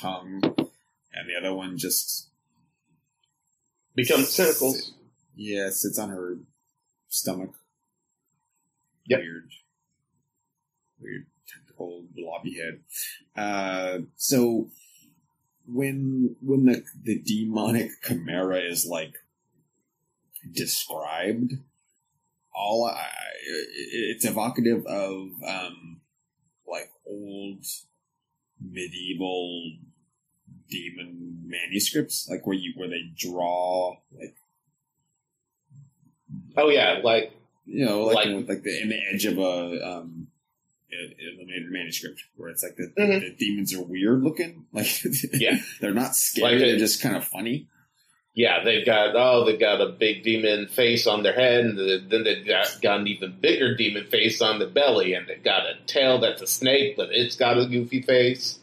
tongue, and the other one just Becomes tentacles. yeah sits on her stomach. Yep. Weird, weird tentacle blobby head. Uh, so when when the the demonic chimera is like described, all I, it's evocative of um like old medieval demon manuscripts, like where you where they draw like Oh yeah, like you know like Like- like the in the edge of a um illuminated manuscript where it's like the, Mhm. the demons are weird looking, like *laughs* Yeah. they're not scary, Like a- they're just kind of funny. Yeah, they've got oh they've got a big demon face on their head, and the, then they've got, got an even bigger demon face on the belly, and they've got a tail that's a snake, but it's got a goofy face.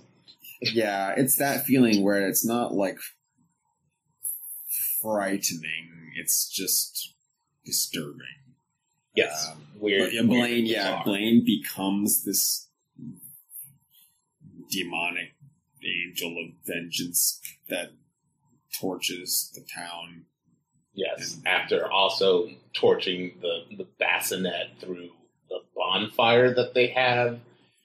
yeah, it's that feeling where it's not like frightening; it's just disturbing. Yes, Um, weird. Blaine, weird, yeah, bizarre. Blaine becomes this demonic angel of vengeance that torches the town. Yes, after also torching the the bassinet through the bonfire that they have.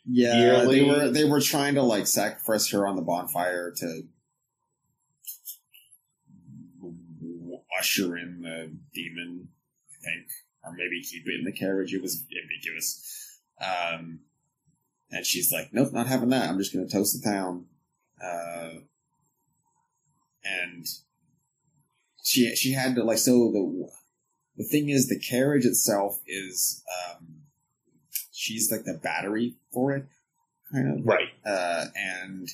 Yeah, Yearly. they were they were trying to like sacrifice her on the bonfire to usher in the demon, I think, or maybe keep it in the carriage. It was ambiguous. Um, and she's like, "Nope, not having that. I'm just going to toast the town." Uh, and she she had to like so the the thing is the carriage itself is um she's like the battery for it kind of Right. uh and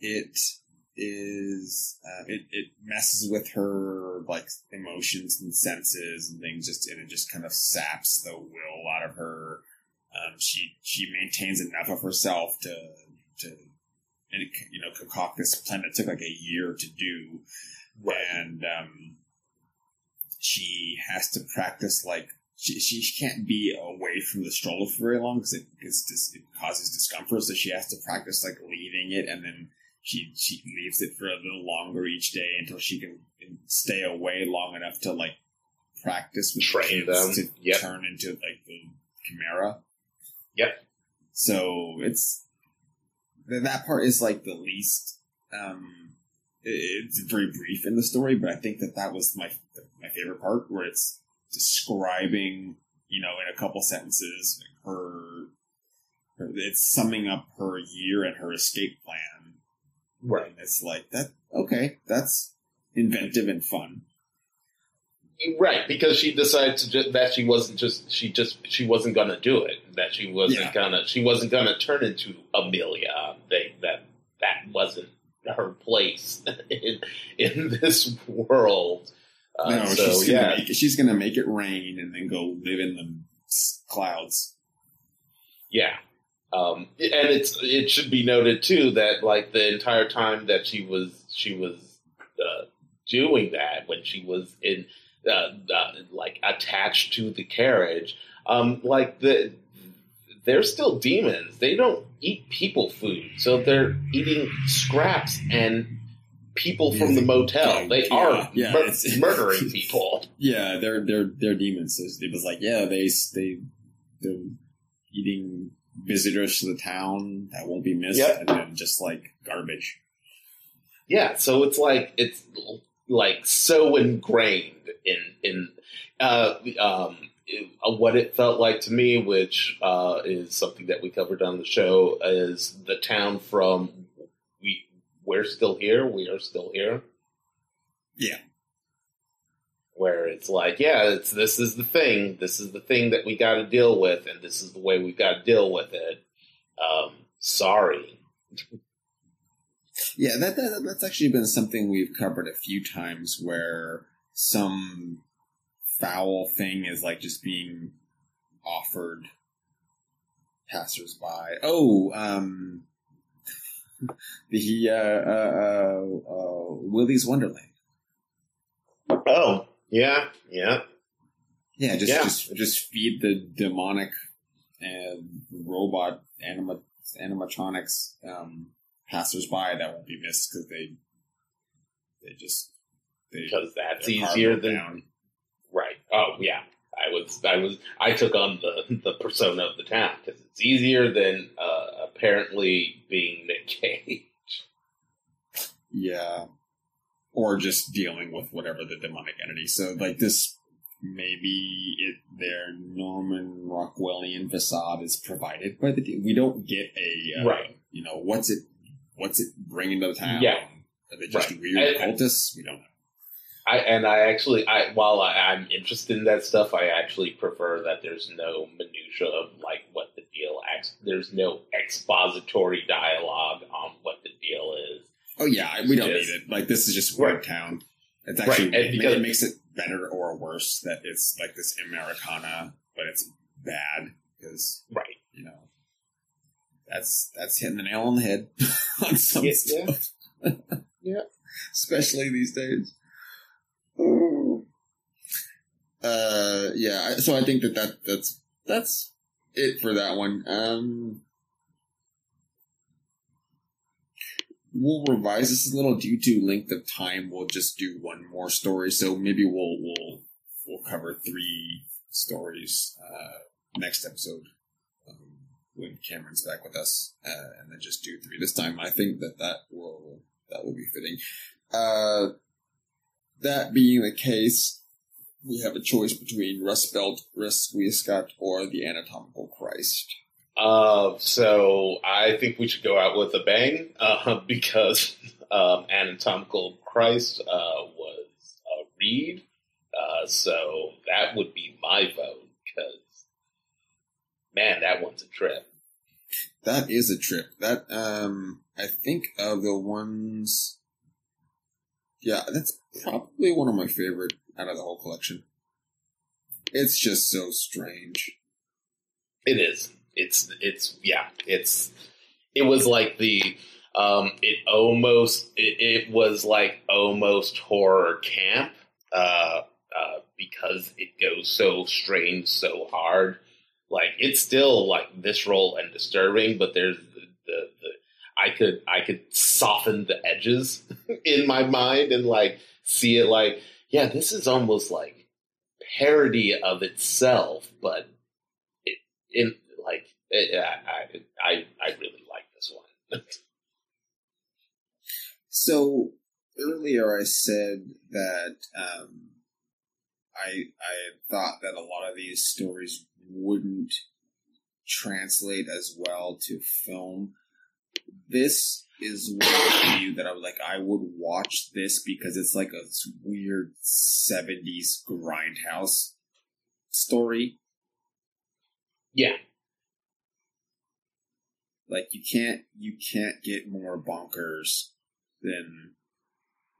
it is uh, it it messes with her like emotions and senses and things just and it just kind of saps the will out of her Um, she she maintains enough of herself to to and it, you know concoct this plan that took like a year to do, and um, she has to practice like she, she can't be away from the stroller for very long because it, cause it causes discomfort. So she has to practice like leaving it, and then she she leaves it for a little longer each day until she can stay away long enough to like practice with Train the kids them. to Yep. turn into like the chimera. Yep. So it's that part is like the least. Um, it- it's very brief in the story, but I think that that was my my favorite part, where it's describing, you know, in a couple sentences, her, her it's summing up her year and her escape plan. Right. And it's like that. Okay, that's inventive and fun. Right, because she decided to ju- that she wasn't just she just she wasn't gonna do it. That she wasn't Yeah. gonna she wasn't gonna turn into Amelia. They that that wasn't her place *laughs* in in this world. Uh, no, so she's gonna yeah, make it, she's gonna make it rain and then go live in the clouds. yeah. Um, and it's it should be noted too that like the entire time that she was she was uh, doing that when she was in uh, uh, like attached to the carriage, um, like the they're still demons. They don't eat people food, so they're eating scraps and people from the motel. They Yeah, are yeah, mur- it's- *laughs* murdering people. Yeah, they're they're they're demons. It was like, yeah, they they they're eating visitors to the town that won't be missed, Yep. and then just like garbage. Yeah, so it's like it's like so ingrained in in uh, um, uh, what it felt like to me, which uh, is something that we covered on the show, is the town from we we're still here, we are still here. Yeah. Where it's like, yeah, it's this is the thing, this is the thing that we got to deal with, and this is the way we've got to deal with it. Um, sorry, *laughs* Yeah, that, that that's actually been something we've covered a few times, where some foul thing is like just being offered passersby. Oh, um, *laughs* the uh, uh, uh, uh, Willy's Wonderland. Oh, yeah, yeah. Yeah, just Yeah. just just feed the demonic and robot anima, animatronics um, passersby that won't be missed because they they just they Because that's easier than down. right. Oh yeah, I was, I was, I took on the the persona of the town because it's easier than uh, apparently being Nick Cage. yeah, or just dealing with whatever the demonic entity. So like this. Maybe it their Norman Rockwellian facade is provided by the. We don't get a uh, Right. You know what's it? What's it bringing to the town? Yeah. Are they just Right. weird I- I- cultists? We don't know. I and I actually, I while I, I'm interested in that stuff, I actually prefer that there's no minutia of like what the deal. Ex, there's no expository dialogue on what the deal is. Oh yeah, we don't Yes. need it. Like this is just weird Right. town. It's actually Right, it, because- it makes it better or worse that it's like this Americana, but it's bad because Right. you know that's that's hitting the nail on the head *laughs* on some Yeah, stuff. *laughs* Yeah. especially these days. Oh. Uh, yeah. So I think that, that that's that's it for that one. Um, we'll revise this a little due to length of time. We'll just do one more story. So maybe we'll we'll we'll cover three stories uh, next episode when Cameron's back with us, uh, and then just do three this time. I think that that will that will be fitting. Uh, that being the case, we have a choice between Rust Belt, Rust Scott, or the Anatomical Christ. Uh, so I think we should go out with a bang uh, *laughs* because um, Anatomical Christ uh, was a read. Uh, so that would be my vote because, man, that one's a trip. That is a trip. That um, I think of the ones. Yeah, that's probably one of my favorite out of the whole collection. It's just so strange. It is. it's it's yeah, it's it was like the um, it almost it, it was like almost horror camp uh, uh, because it goes so strange, so hard. Like it's still like visceral and disturbing, but there's the, the, the I could I could soften the edges *laughs* in my mind and like see it like yeah, this is almost like parody of itself, but it in like it, I, I I really like this one. *laughs* so earlier I said that um, I I thought that a lot of these stories wouldn't translate as well to film. This is one you that I was like, I would watch this because it's like a weird seventies grindhouse story. Yeah. Like you can't you can't get more bonkers than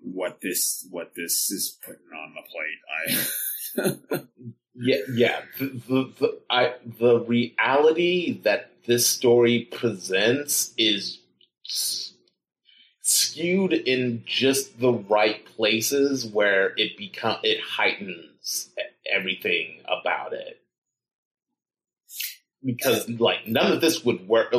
what this what this is putting on the plate. I *laughs* yeah yeah the, the, the I the reality that this story presents is skewed in just the right places where it become it heightens everything about it because like none of this would work.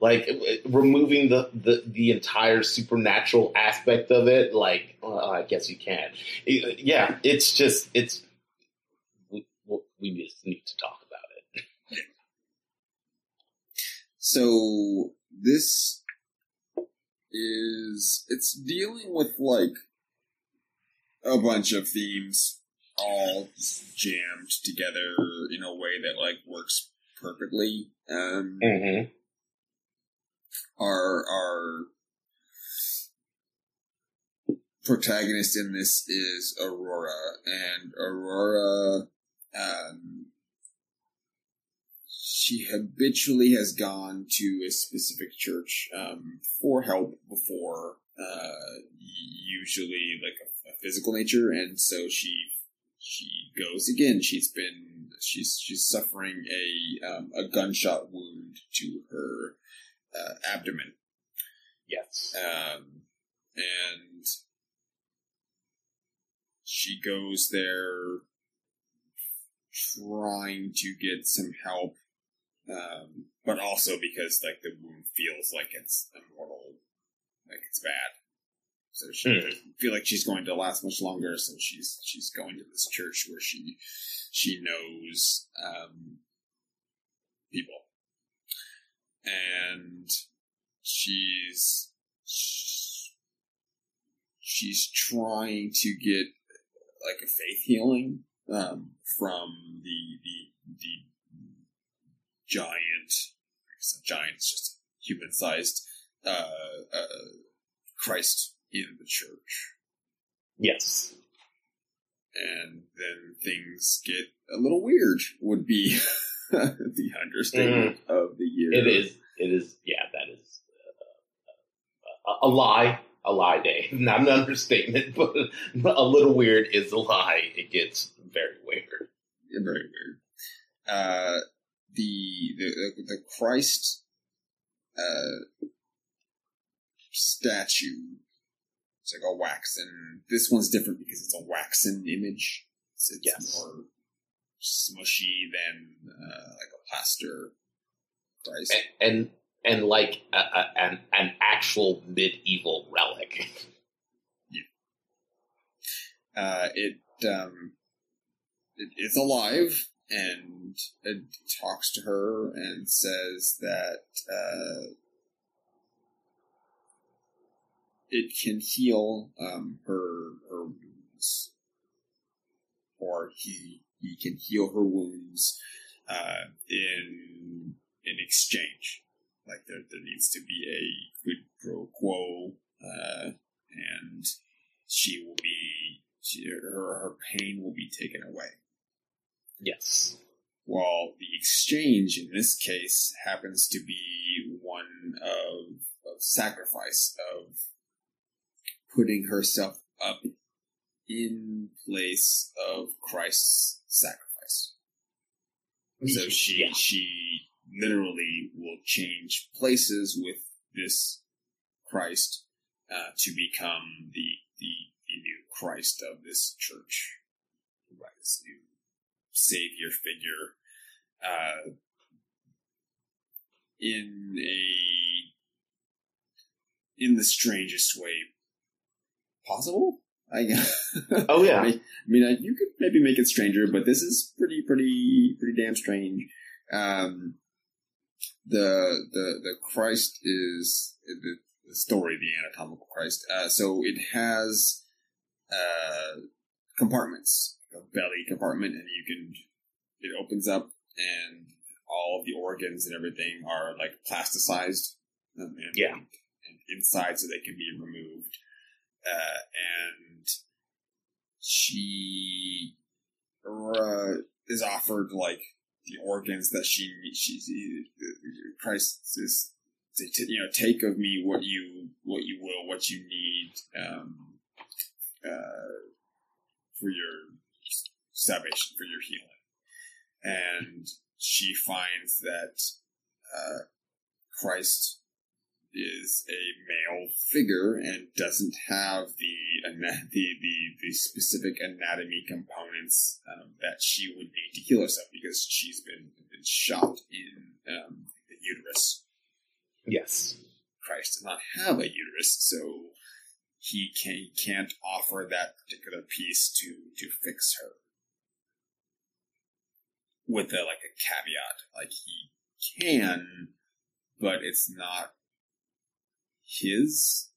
Like removing the the, the entire supernatural aspect of it like well, i guess you can. Yeah it's just it's we, we just need to talk about it. So this is it's dealing with like a bunch of themes all jammed together in a way that like works perfectly. Um, mm-hmm. Our our protagonist in this is Aurora, and Aurora, um, she habitually has gone to a specific church um, for help before, uh, usually like a, a physical nature, and so she she goes again. She's been she's she's suffering a um, a gunshot wound to her uh, abdomen. Yes, um, and she goes there trying to get some help, um, but also because like the wound feels like it's immortal, like it's bad. So she mm. doesn't feel like she's going to last much longer. So she's she's going to this church where she she knows um, people, and she's she's trying to get like a faith healing um, from the the the giant. Giant, it's just human sized uh, uh, Christ in the church. Yes. And then things get a little weird, would be *laughs* the understatement mm. of the year. It is. It is. Yeah, that is uh, a, a, lie. A lie day. *laughs* Not an understatement, *laughs* but a little weird is a lie. It gets very weird. Yeah, very weird. Uh, the, the the Christ uh, statue it's like a waxen. This one's different because it's a waxen image. It's, it's yes. more smushy than uh, like a plaster Christ. And, and and like a, a, an an actual medieval relic. *laughs* yeah. Uh, it um, it, it's alive and it talks to her and says that uh, it can heal um, her her wounds, or he he can heal her wounds uh, in in exchange. Like there there needs to be a quid pro quo, uh, and she will be she, her her pain will be taken away. Yes. While the exchange in this case happens to be one of, of sacrifice of putting herself up in place of Christ's sacrifice. So she yeah. she literally will change places with this Christ uh, to become the, the the new Christ of this church, right? This new savior figure, uh, in a in the strangest way possible. I Oh yeah. *laughs* I mean, I, you could maybe make it stranger, but this is pretty, pretty, pretty damn strange. Um, the the the Christ is the, the story, the anatomical Christ. Uh, so it has uh, compartments, a belly compartment, and you can it opens up, and all the organs and everything are like plasticized, um, and, Yeah. and inside so they can be removed. Uh, and she uh, is offered like the organs that she she Christ is to, to, you know take of me what you what you will what you need um, uh, for your salvation for your healing. And she finds that uh, Christ is a male figure and doesn't have the the the, the specific anatomy components um, that she would need to heal herself because she's been, been shot in um, the uterus. Yes. Christ does not have a uterus, so he can he can't offer that particular piece to to fix her. With a like a caveat, like he can, but it's not his.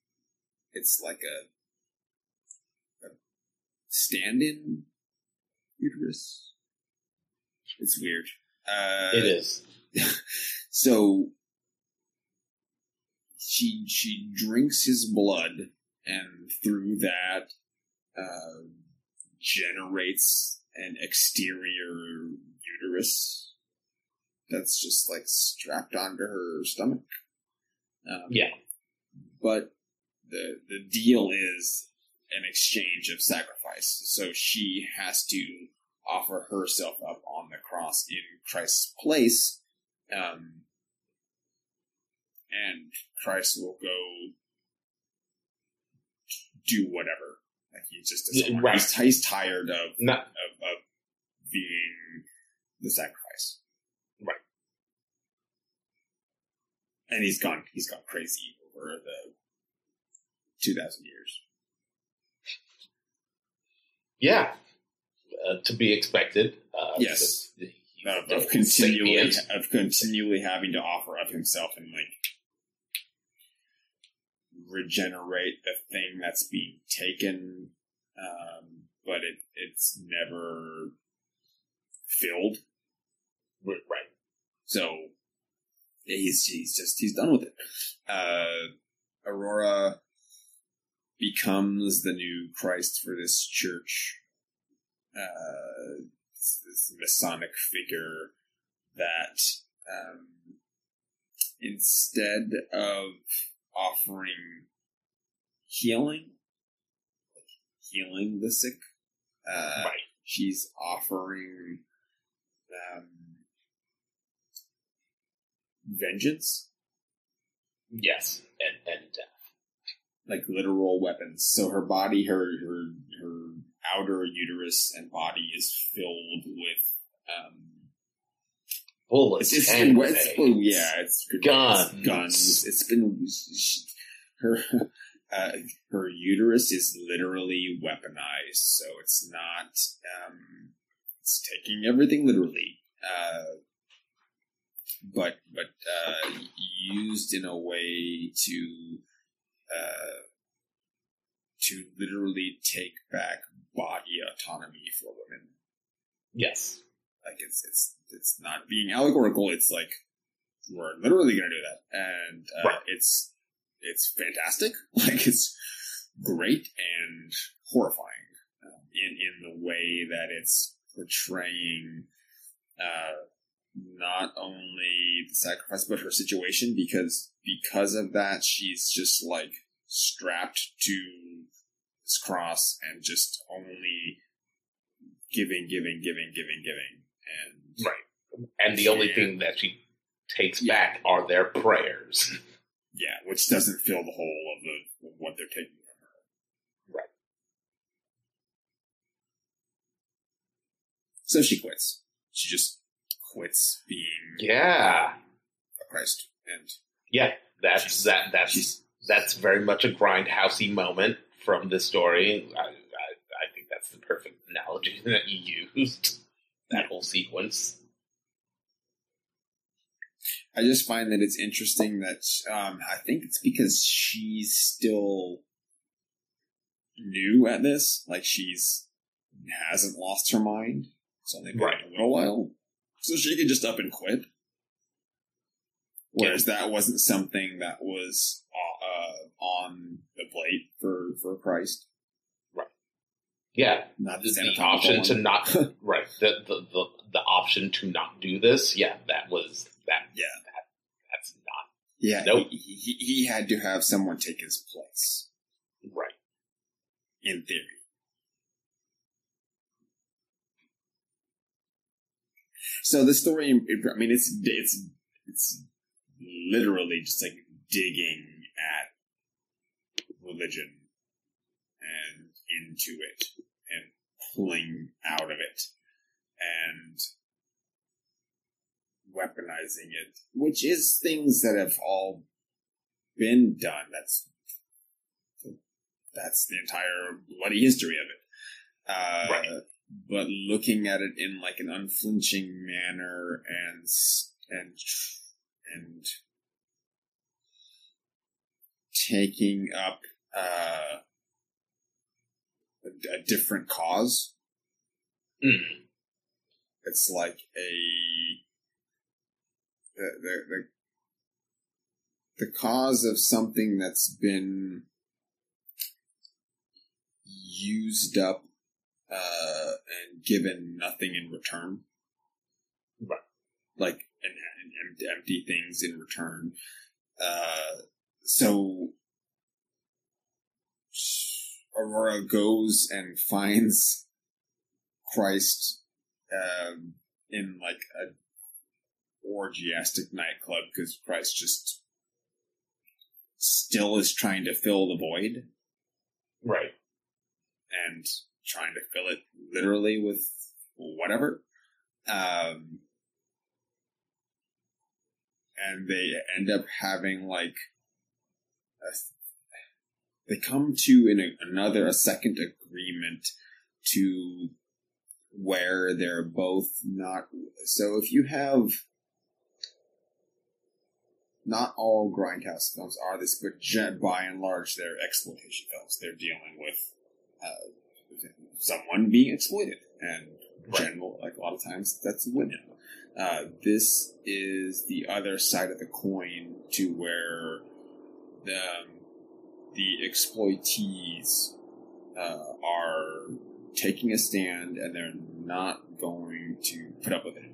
It's like a, a stand-in uterus. It's weird. Uh, It is. *laughs* so she she drinks his blood, and through that uh, generates an exterior uterus that's just like strapped onto her stomach. Um, Yeah. But the the deal is an exchange of sacrifice. So she has to offer herself up on the cross in Christ's place, um, and Christ will go do whatever. Like he just doesn't right. he's, he's tired of, Not of of being the sacrifice. Right. And he's gone he's gone crazy over the two thousand years. yeah. Uh, to be expected. Uh, Yes. because he's Of, of continually of continually having to offer up himself and like regenerate the thing that's being taken, um, but it it's never filled. Right. So he's he's just he's done with it. Uh, Aurora becomes the new Christ for this church. Uh, this, this Masonic figure that um, instead of offering healing, healing the sick, uh, Right. she's offering um, vengeance, Yes. And and uh, like literal weapons. So her body, her her her outer uterus and body is filled with um, bullets. it's, it's and been it's, yeah, it's Guns. it's guns. It's been she, her uh, her uterus is literally weaponized, so it's not um, it's taking everything literally. Uh, but but uh, used in a way to uh, to literally take back body autonomy for women. Yes. Like it's it's it's not being allegorical. It's like we're literally going to do that, and uh, Right. it's it's fantastic. *laughs* Like it's great and horrifying um, in in the way that it's portraying uh, not only the sacrifice but her situation because because of that she's just like strapped to this cross and just only giving, giving, giving, giving, giving, and Right. And the only thing that she takes Yeah. back are their prayers. Yeah, which doesn't fill the hole of the of what they're taking from her. Right. So she quits. She just quits being yeah, a Christ, and yeah. That's that. That's that's very much a grindhousey moment from this story. I, I, I think that's the perfect analogy *laughs* that you used. That whole sequence. I just find that it's interesting that um, I think it's because she's still new at this. Like she's hasn't lost her mind. It's only been Right. a little while, so she could just up and quit. Whereas that wasn't something that was uh, on the plate for for Christ. Right. Yeah, Not the, the, the option one. to not *laughs* right the, the the the option to not do this. Yeah, that was that. Yeah. that, that's not Yeah, Nope. he, he, he had to have someone take his place, right. in theory. So the story, I mean, it's it's it's literally just like digging at religion and into it and pulling out of it and weaponizing it, which is things that have all been done. That's that's the entire bloody history of it. Uh, Right. But looking at it in like an unflinching manner and and and taking up uh, a, a different cause. Mm. It's like a the, the the the cause of something that's been used up uh, and given nothing in return. Right. Like and, and empty, empty things in return. Uh, so Aurora goes and *laughs* finds Christ um, in like a orgiastic nightclub because Christ just still is trying to fill the void Right. and trying to fill it literally with whatever. Um, and they end up having like a, they come to in a, another a second agreement to where they're both not so if you have not all grindhouse films are this but by and large they're exploitation films they're dealing with uh, someone being exploited and Right. general like a lot of times that's women uh, this is the other side of the coin to where the um, the exploitees uh, are taking a stand and they're not going to put up with it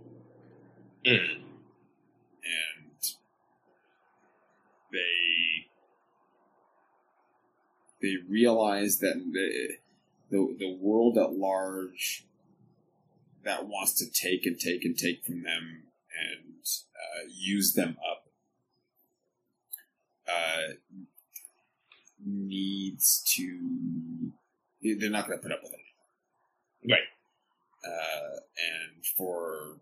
Mm. and they they realize that the, the the world at large that wants to take and take and take from them and uh, use them up uh, needs to they're not going to put up with it Right. uh, and for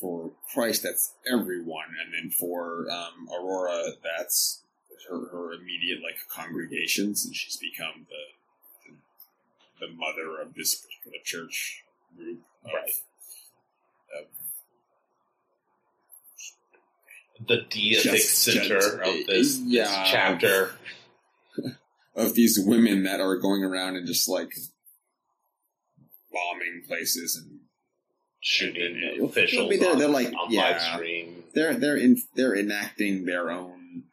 for Christ, that's everyone, and then for um, Aurora, that's her, her immediate like congregations, and she's become the the, the mother of this particular church group. Of, Right. of The deific Just- center just- of this, yeah. this chapter. *laughs* of these women that are going around and just like bombing places and Shooting Yeah, officials they're- they're like- on yeah. live stream. they're they're in they're enacting their own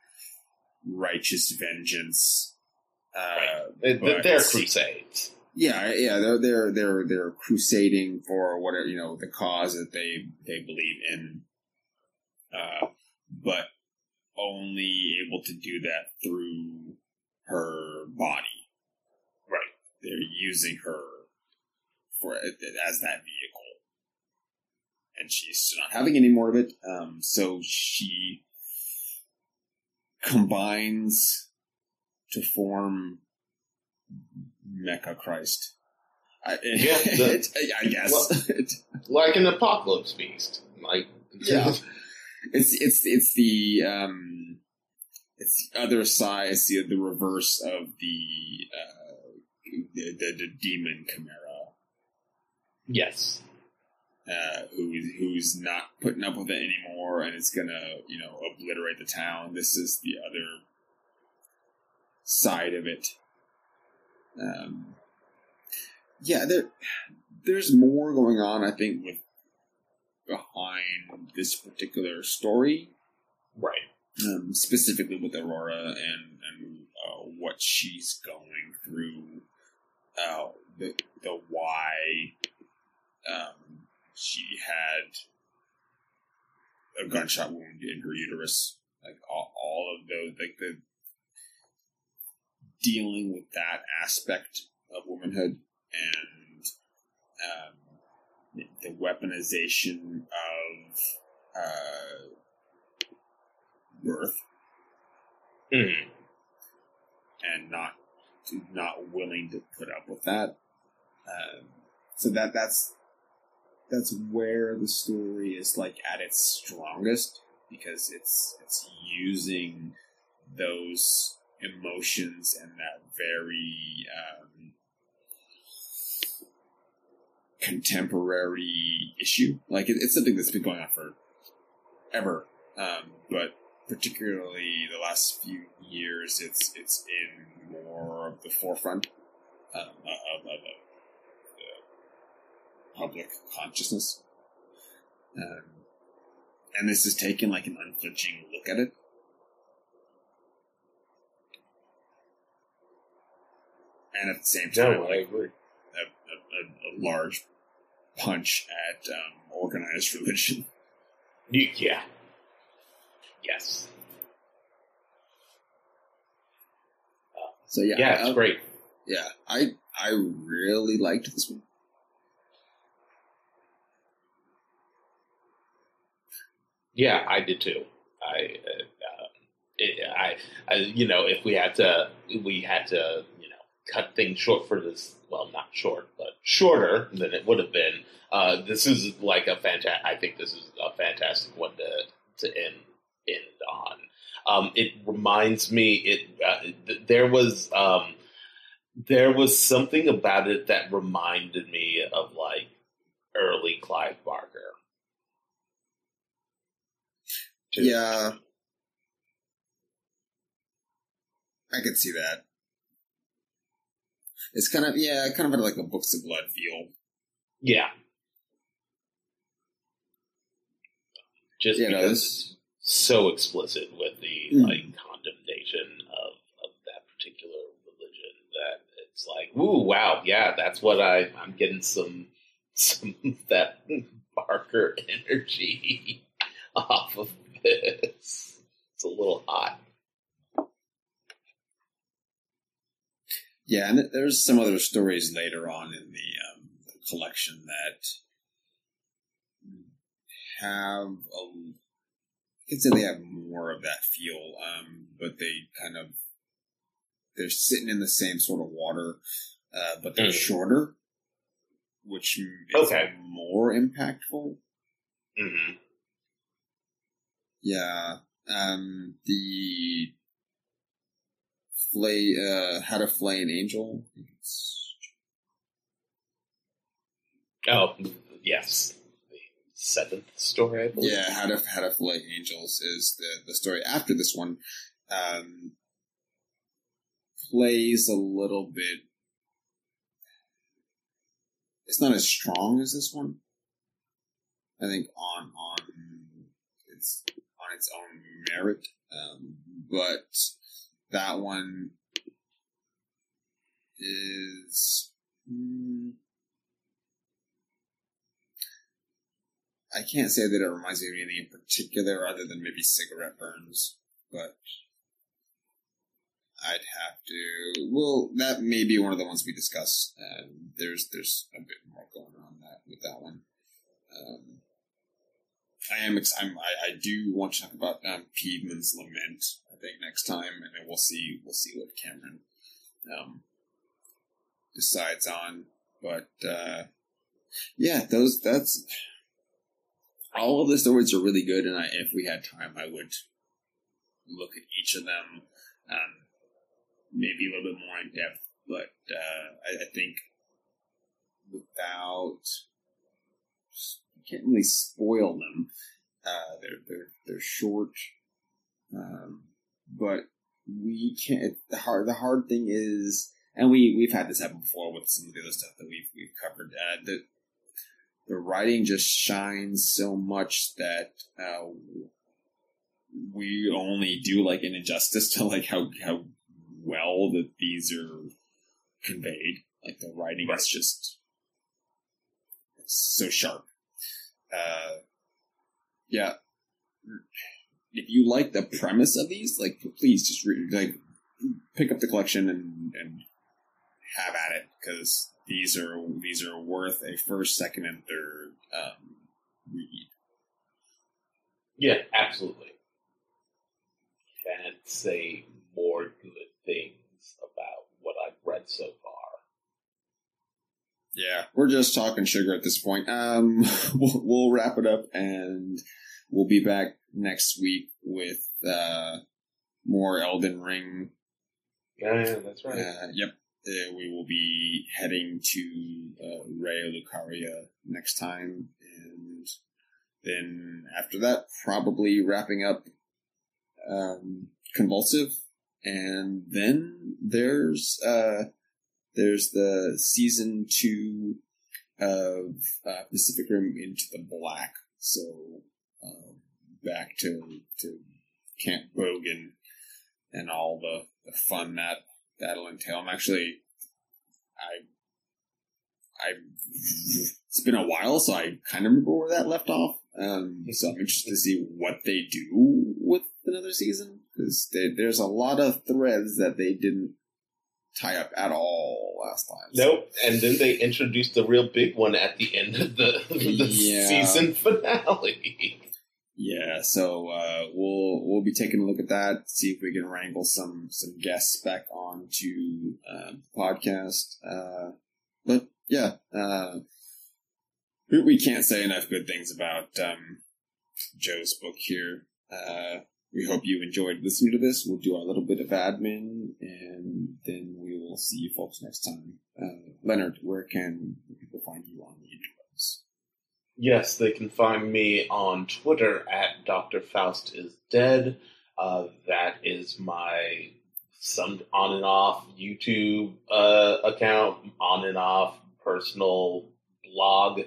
righteous vengeance. Uh, but they're crusades. Yeah, yeah, they're they're they're they're crusading for whatever you know the cause that they they believe in, uh, but only able to do that through her body. Right. They're using her for as that vehicle. and she's not having any more of it. Um, so she combines to form Mecha Christ. I, *laughs* Yeah, the- I guess. Well- *laughs* like an apocalypse beast. Like Yeah. *laughs* it's it's it's the um, it's the other side. It's the the reverse of the uh, the, the, the demon Chimera. yes. uh, who's who's not putting up with it anymore, and it's gonna you know obliterate the town. This is the other side of it. Um, yeah, there there's more going on. I think with behind this particular story, Right. um, specifically with Aurora and and uh, what she's going through, uh, the the why um, she had a gunshot wound in her uterus, like all, all of those, like the dealing with that aspect of womanhood and um, the- the weaponization of uh, birth Mhm. and not not willing to put up with that. Um, so that that's that's where the story is like at its strongest because it's it's using those emotions and that very um, contemporary issue. Like it, it's something that's been going on for ever, um, but particularly the last few years, it's it's in more of the forefront um, of, of, of the public consciousness. Um, and this is taken like an unflinching look at it. And at the same time, No, I agree. a, a, a, a large punch at um, organized religion. *laughs* Yeah. Yes. So yeah, Yeah, it's I- great. yeah, I I really liked this one. Yeah, I did too. I, uh, uh, it, I, I, you know, if we had to, we had to, you know, cut things short for this. Well, not short, but shorter than it would have been. Uh, this is like a fantastic. I think this is a fantastic one to to end end on. Um, it reminds me. It uh, th- there was um, there was something about it that reminded me of like early Clive Barker. too. Yeah, I could see that. It's kind of yeah, kind of like a Books of Blood feel. Yeah. Just Yeah, because it's so explicit with the Mm. like condemnation of, of that particular religion that it's like, ooh, wow, yeah, that's what I I'm getting some *laughs* some of that Barker *laughs* energy *laughs* off of this. It's a little hot. Yeah, and there's some other stories later on in the, um, the collection that have a, I can say they have more of that feel, um, but they kind of they're sitting in the same sort of water, uh, but they're Mm. shorter, which is Okay. more impactful. hmm Yeah, um, the flay, uh, how to flay an angel. I think it's Oh, yes. The seventh story, I believe. Yeah, how to how to Flay angels is the the story after this one. Um, plays a little bit. It's not as strong as this one. I think on on it's on its own merit, um, but that one is. mm, I can't say that it reminds me of anything in particular other than maybe cigarette burns, but I'd have to. Well, that may be one of the ones we discuss. Um, there's there's a bit more going on that with that one. Um, I am. Ex- I'm, I, I do want to talk about um, Lament. Next time, and then we'll see. We'll see what Cameron um, decides on. But uh, yeah, those. That's all of the stories are really good, and I, if we had time, I would look at each of them, um, maybe a little bit more in depth. But uh, I, I think without can't really spoil them. Uh, they're they're they're short, um, but we can't. The hard the hard thing is, and we we've had this happen before with some of the other stuff that we've we've covered. Uh, the the writing just shines so much that uh, we only do like an injustice to like how how well that these are conveyed. Like the writing is just so sharp uh, yeah, if you like the premise of these, like please just re- like pick up the collection and and have at it because these are these are worth a first, second, and third um, read. Yeah, absolutely. Can't say more good things about what I've read so far. Yeah, we're just talking sugar at this point. Um, *laughs* we'll, we'll wrap it up and we'll be back next week with uh, more Elden Ring. Yeah, that's right. Uh, yep. Uh, we will be heading to uh, Raya Lucaria next time, and then after that, probably wrapping up um, Convulsive, and then there's uh, there's the season two of uh, Pacific Rim Into the Black. So uh, back to to Camp Bogan and all the, the fun that that'll entail. I'm actually I I it's been a while, so I kind of remember where that left off. Um, so I'm interested to see what they do with another season because there's a lot of threads that they didn't tie up at all last time. Nope. And then they introduced the real big one at the end of the, *laughs* the yeah. season *laughs* finale. Yeah, so uh, we'll we'll be taking a look at that, see if we can wrangle some some guests back onto uh, the podcast. Uh, but yeah, uh, we can't say enough good things about um, Joe's book here. Uh, we hope you enjoyed listening to this. We'll do our little bit of admin, and then we will see you folks next time. Uh, Leonard, where can people find you on the interwebs? Yes, they can find me on Twitter at Dr. Faust is Dead. Uh, that is my some on and off YouTube uh, account, on and off personal blog.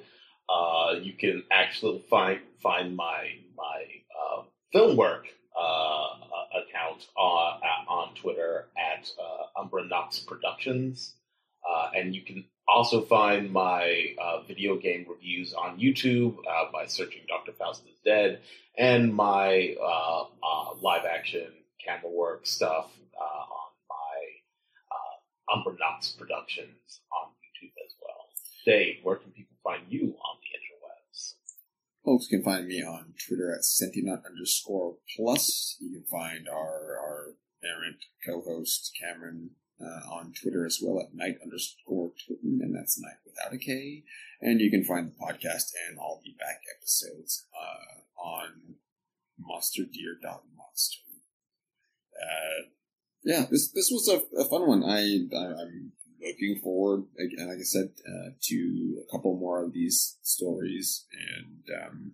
Uh, you can actually find find my my uh, film work uh, account on, on Twitter at uh, Umbra Knox Productions. Uh, and you can also find my uh, video game reviews on YouTube uh, by searching Dr. Faust is Dead and my uh, uh, live action camera work stuff on my Umbra Knox Productions on YouTube as well. Dave, where can people find you on the interwebs? Folks can find me on Twitter at Sentinut underscore plus. You can find our, our errant co-host Cameron uh, on Twitter as well at night underscore Twitten, and that's night without a K. And you can find the podcast and all the back episodes uh, on monsterdeer.monster. Uh, yeah, this this was a, a fun one. I, I am looking forward, again, like I said, uh, to a couple more of these stories, and um,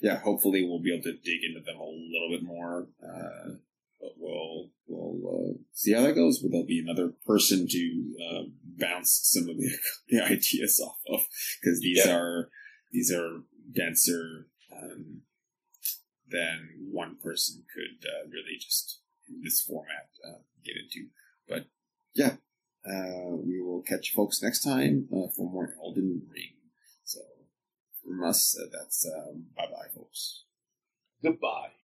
yeah, hopefully we'll be able to dig into them a little bit more. Uh, but we'll we'll uh, see how that goes. But there'll be another person to uh, bounce some of the, *laughs* the ideas off of? Because these yeah. are these are denser um, than one person could uh, really just in this format uh, get into. But yeah, uh, we will catch folks next time uh, for more Elden Ring. So from us, uh, that's um, bye bye, folks. Goodbye.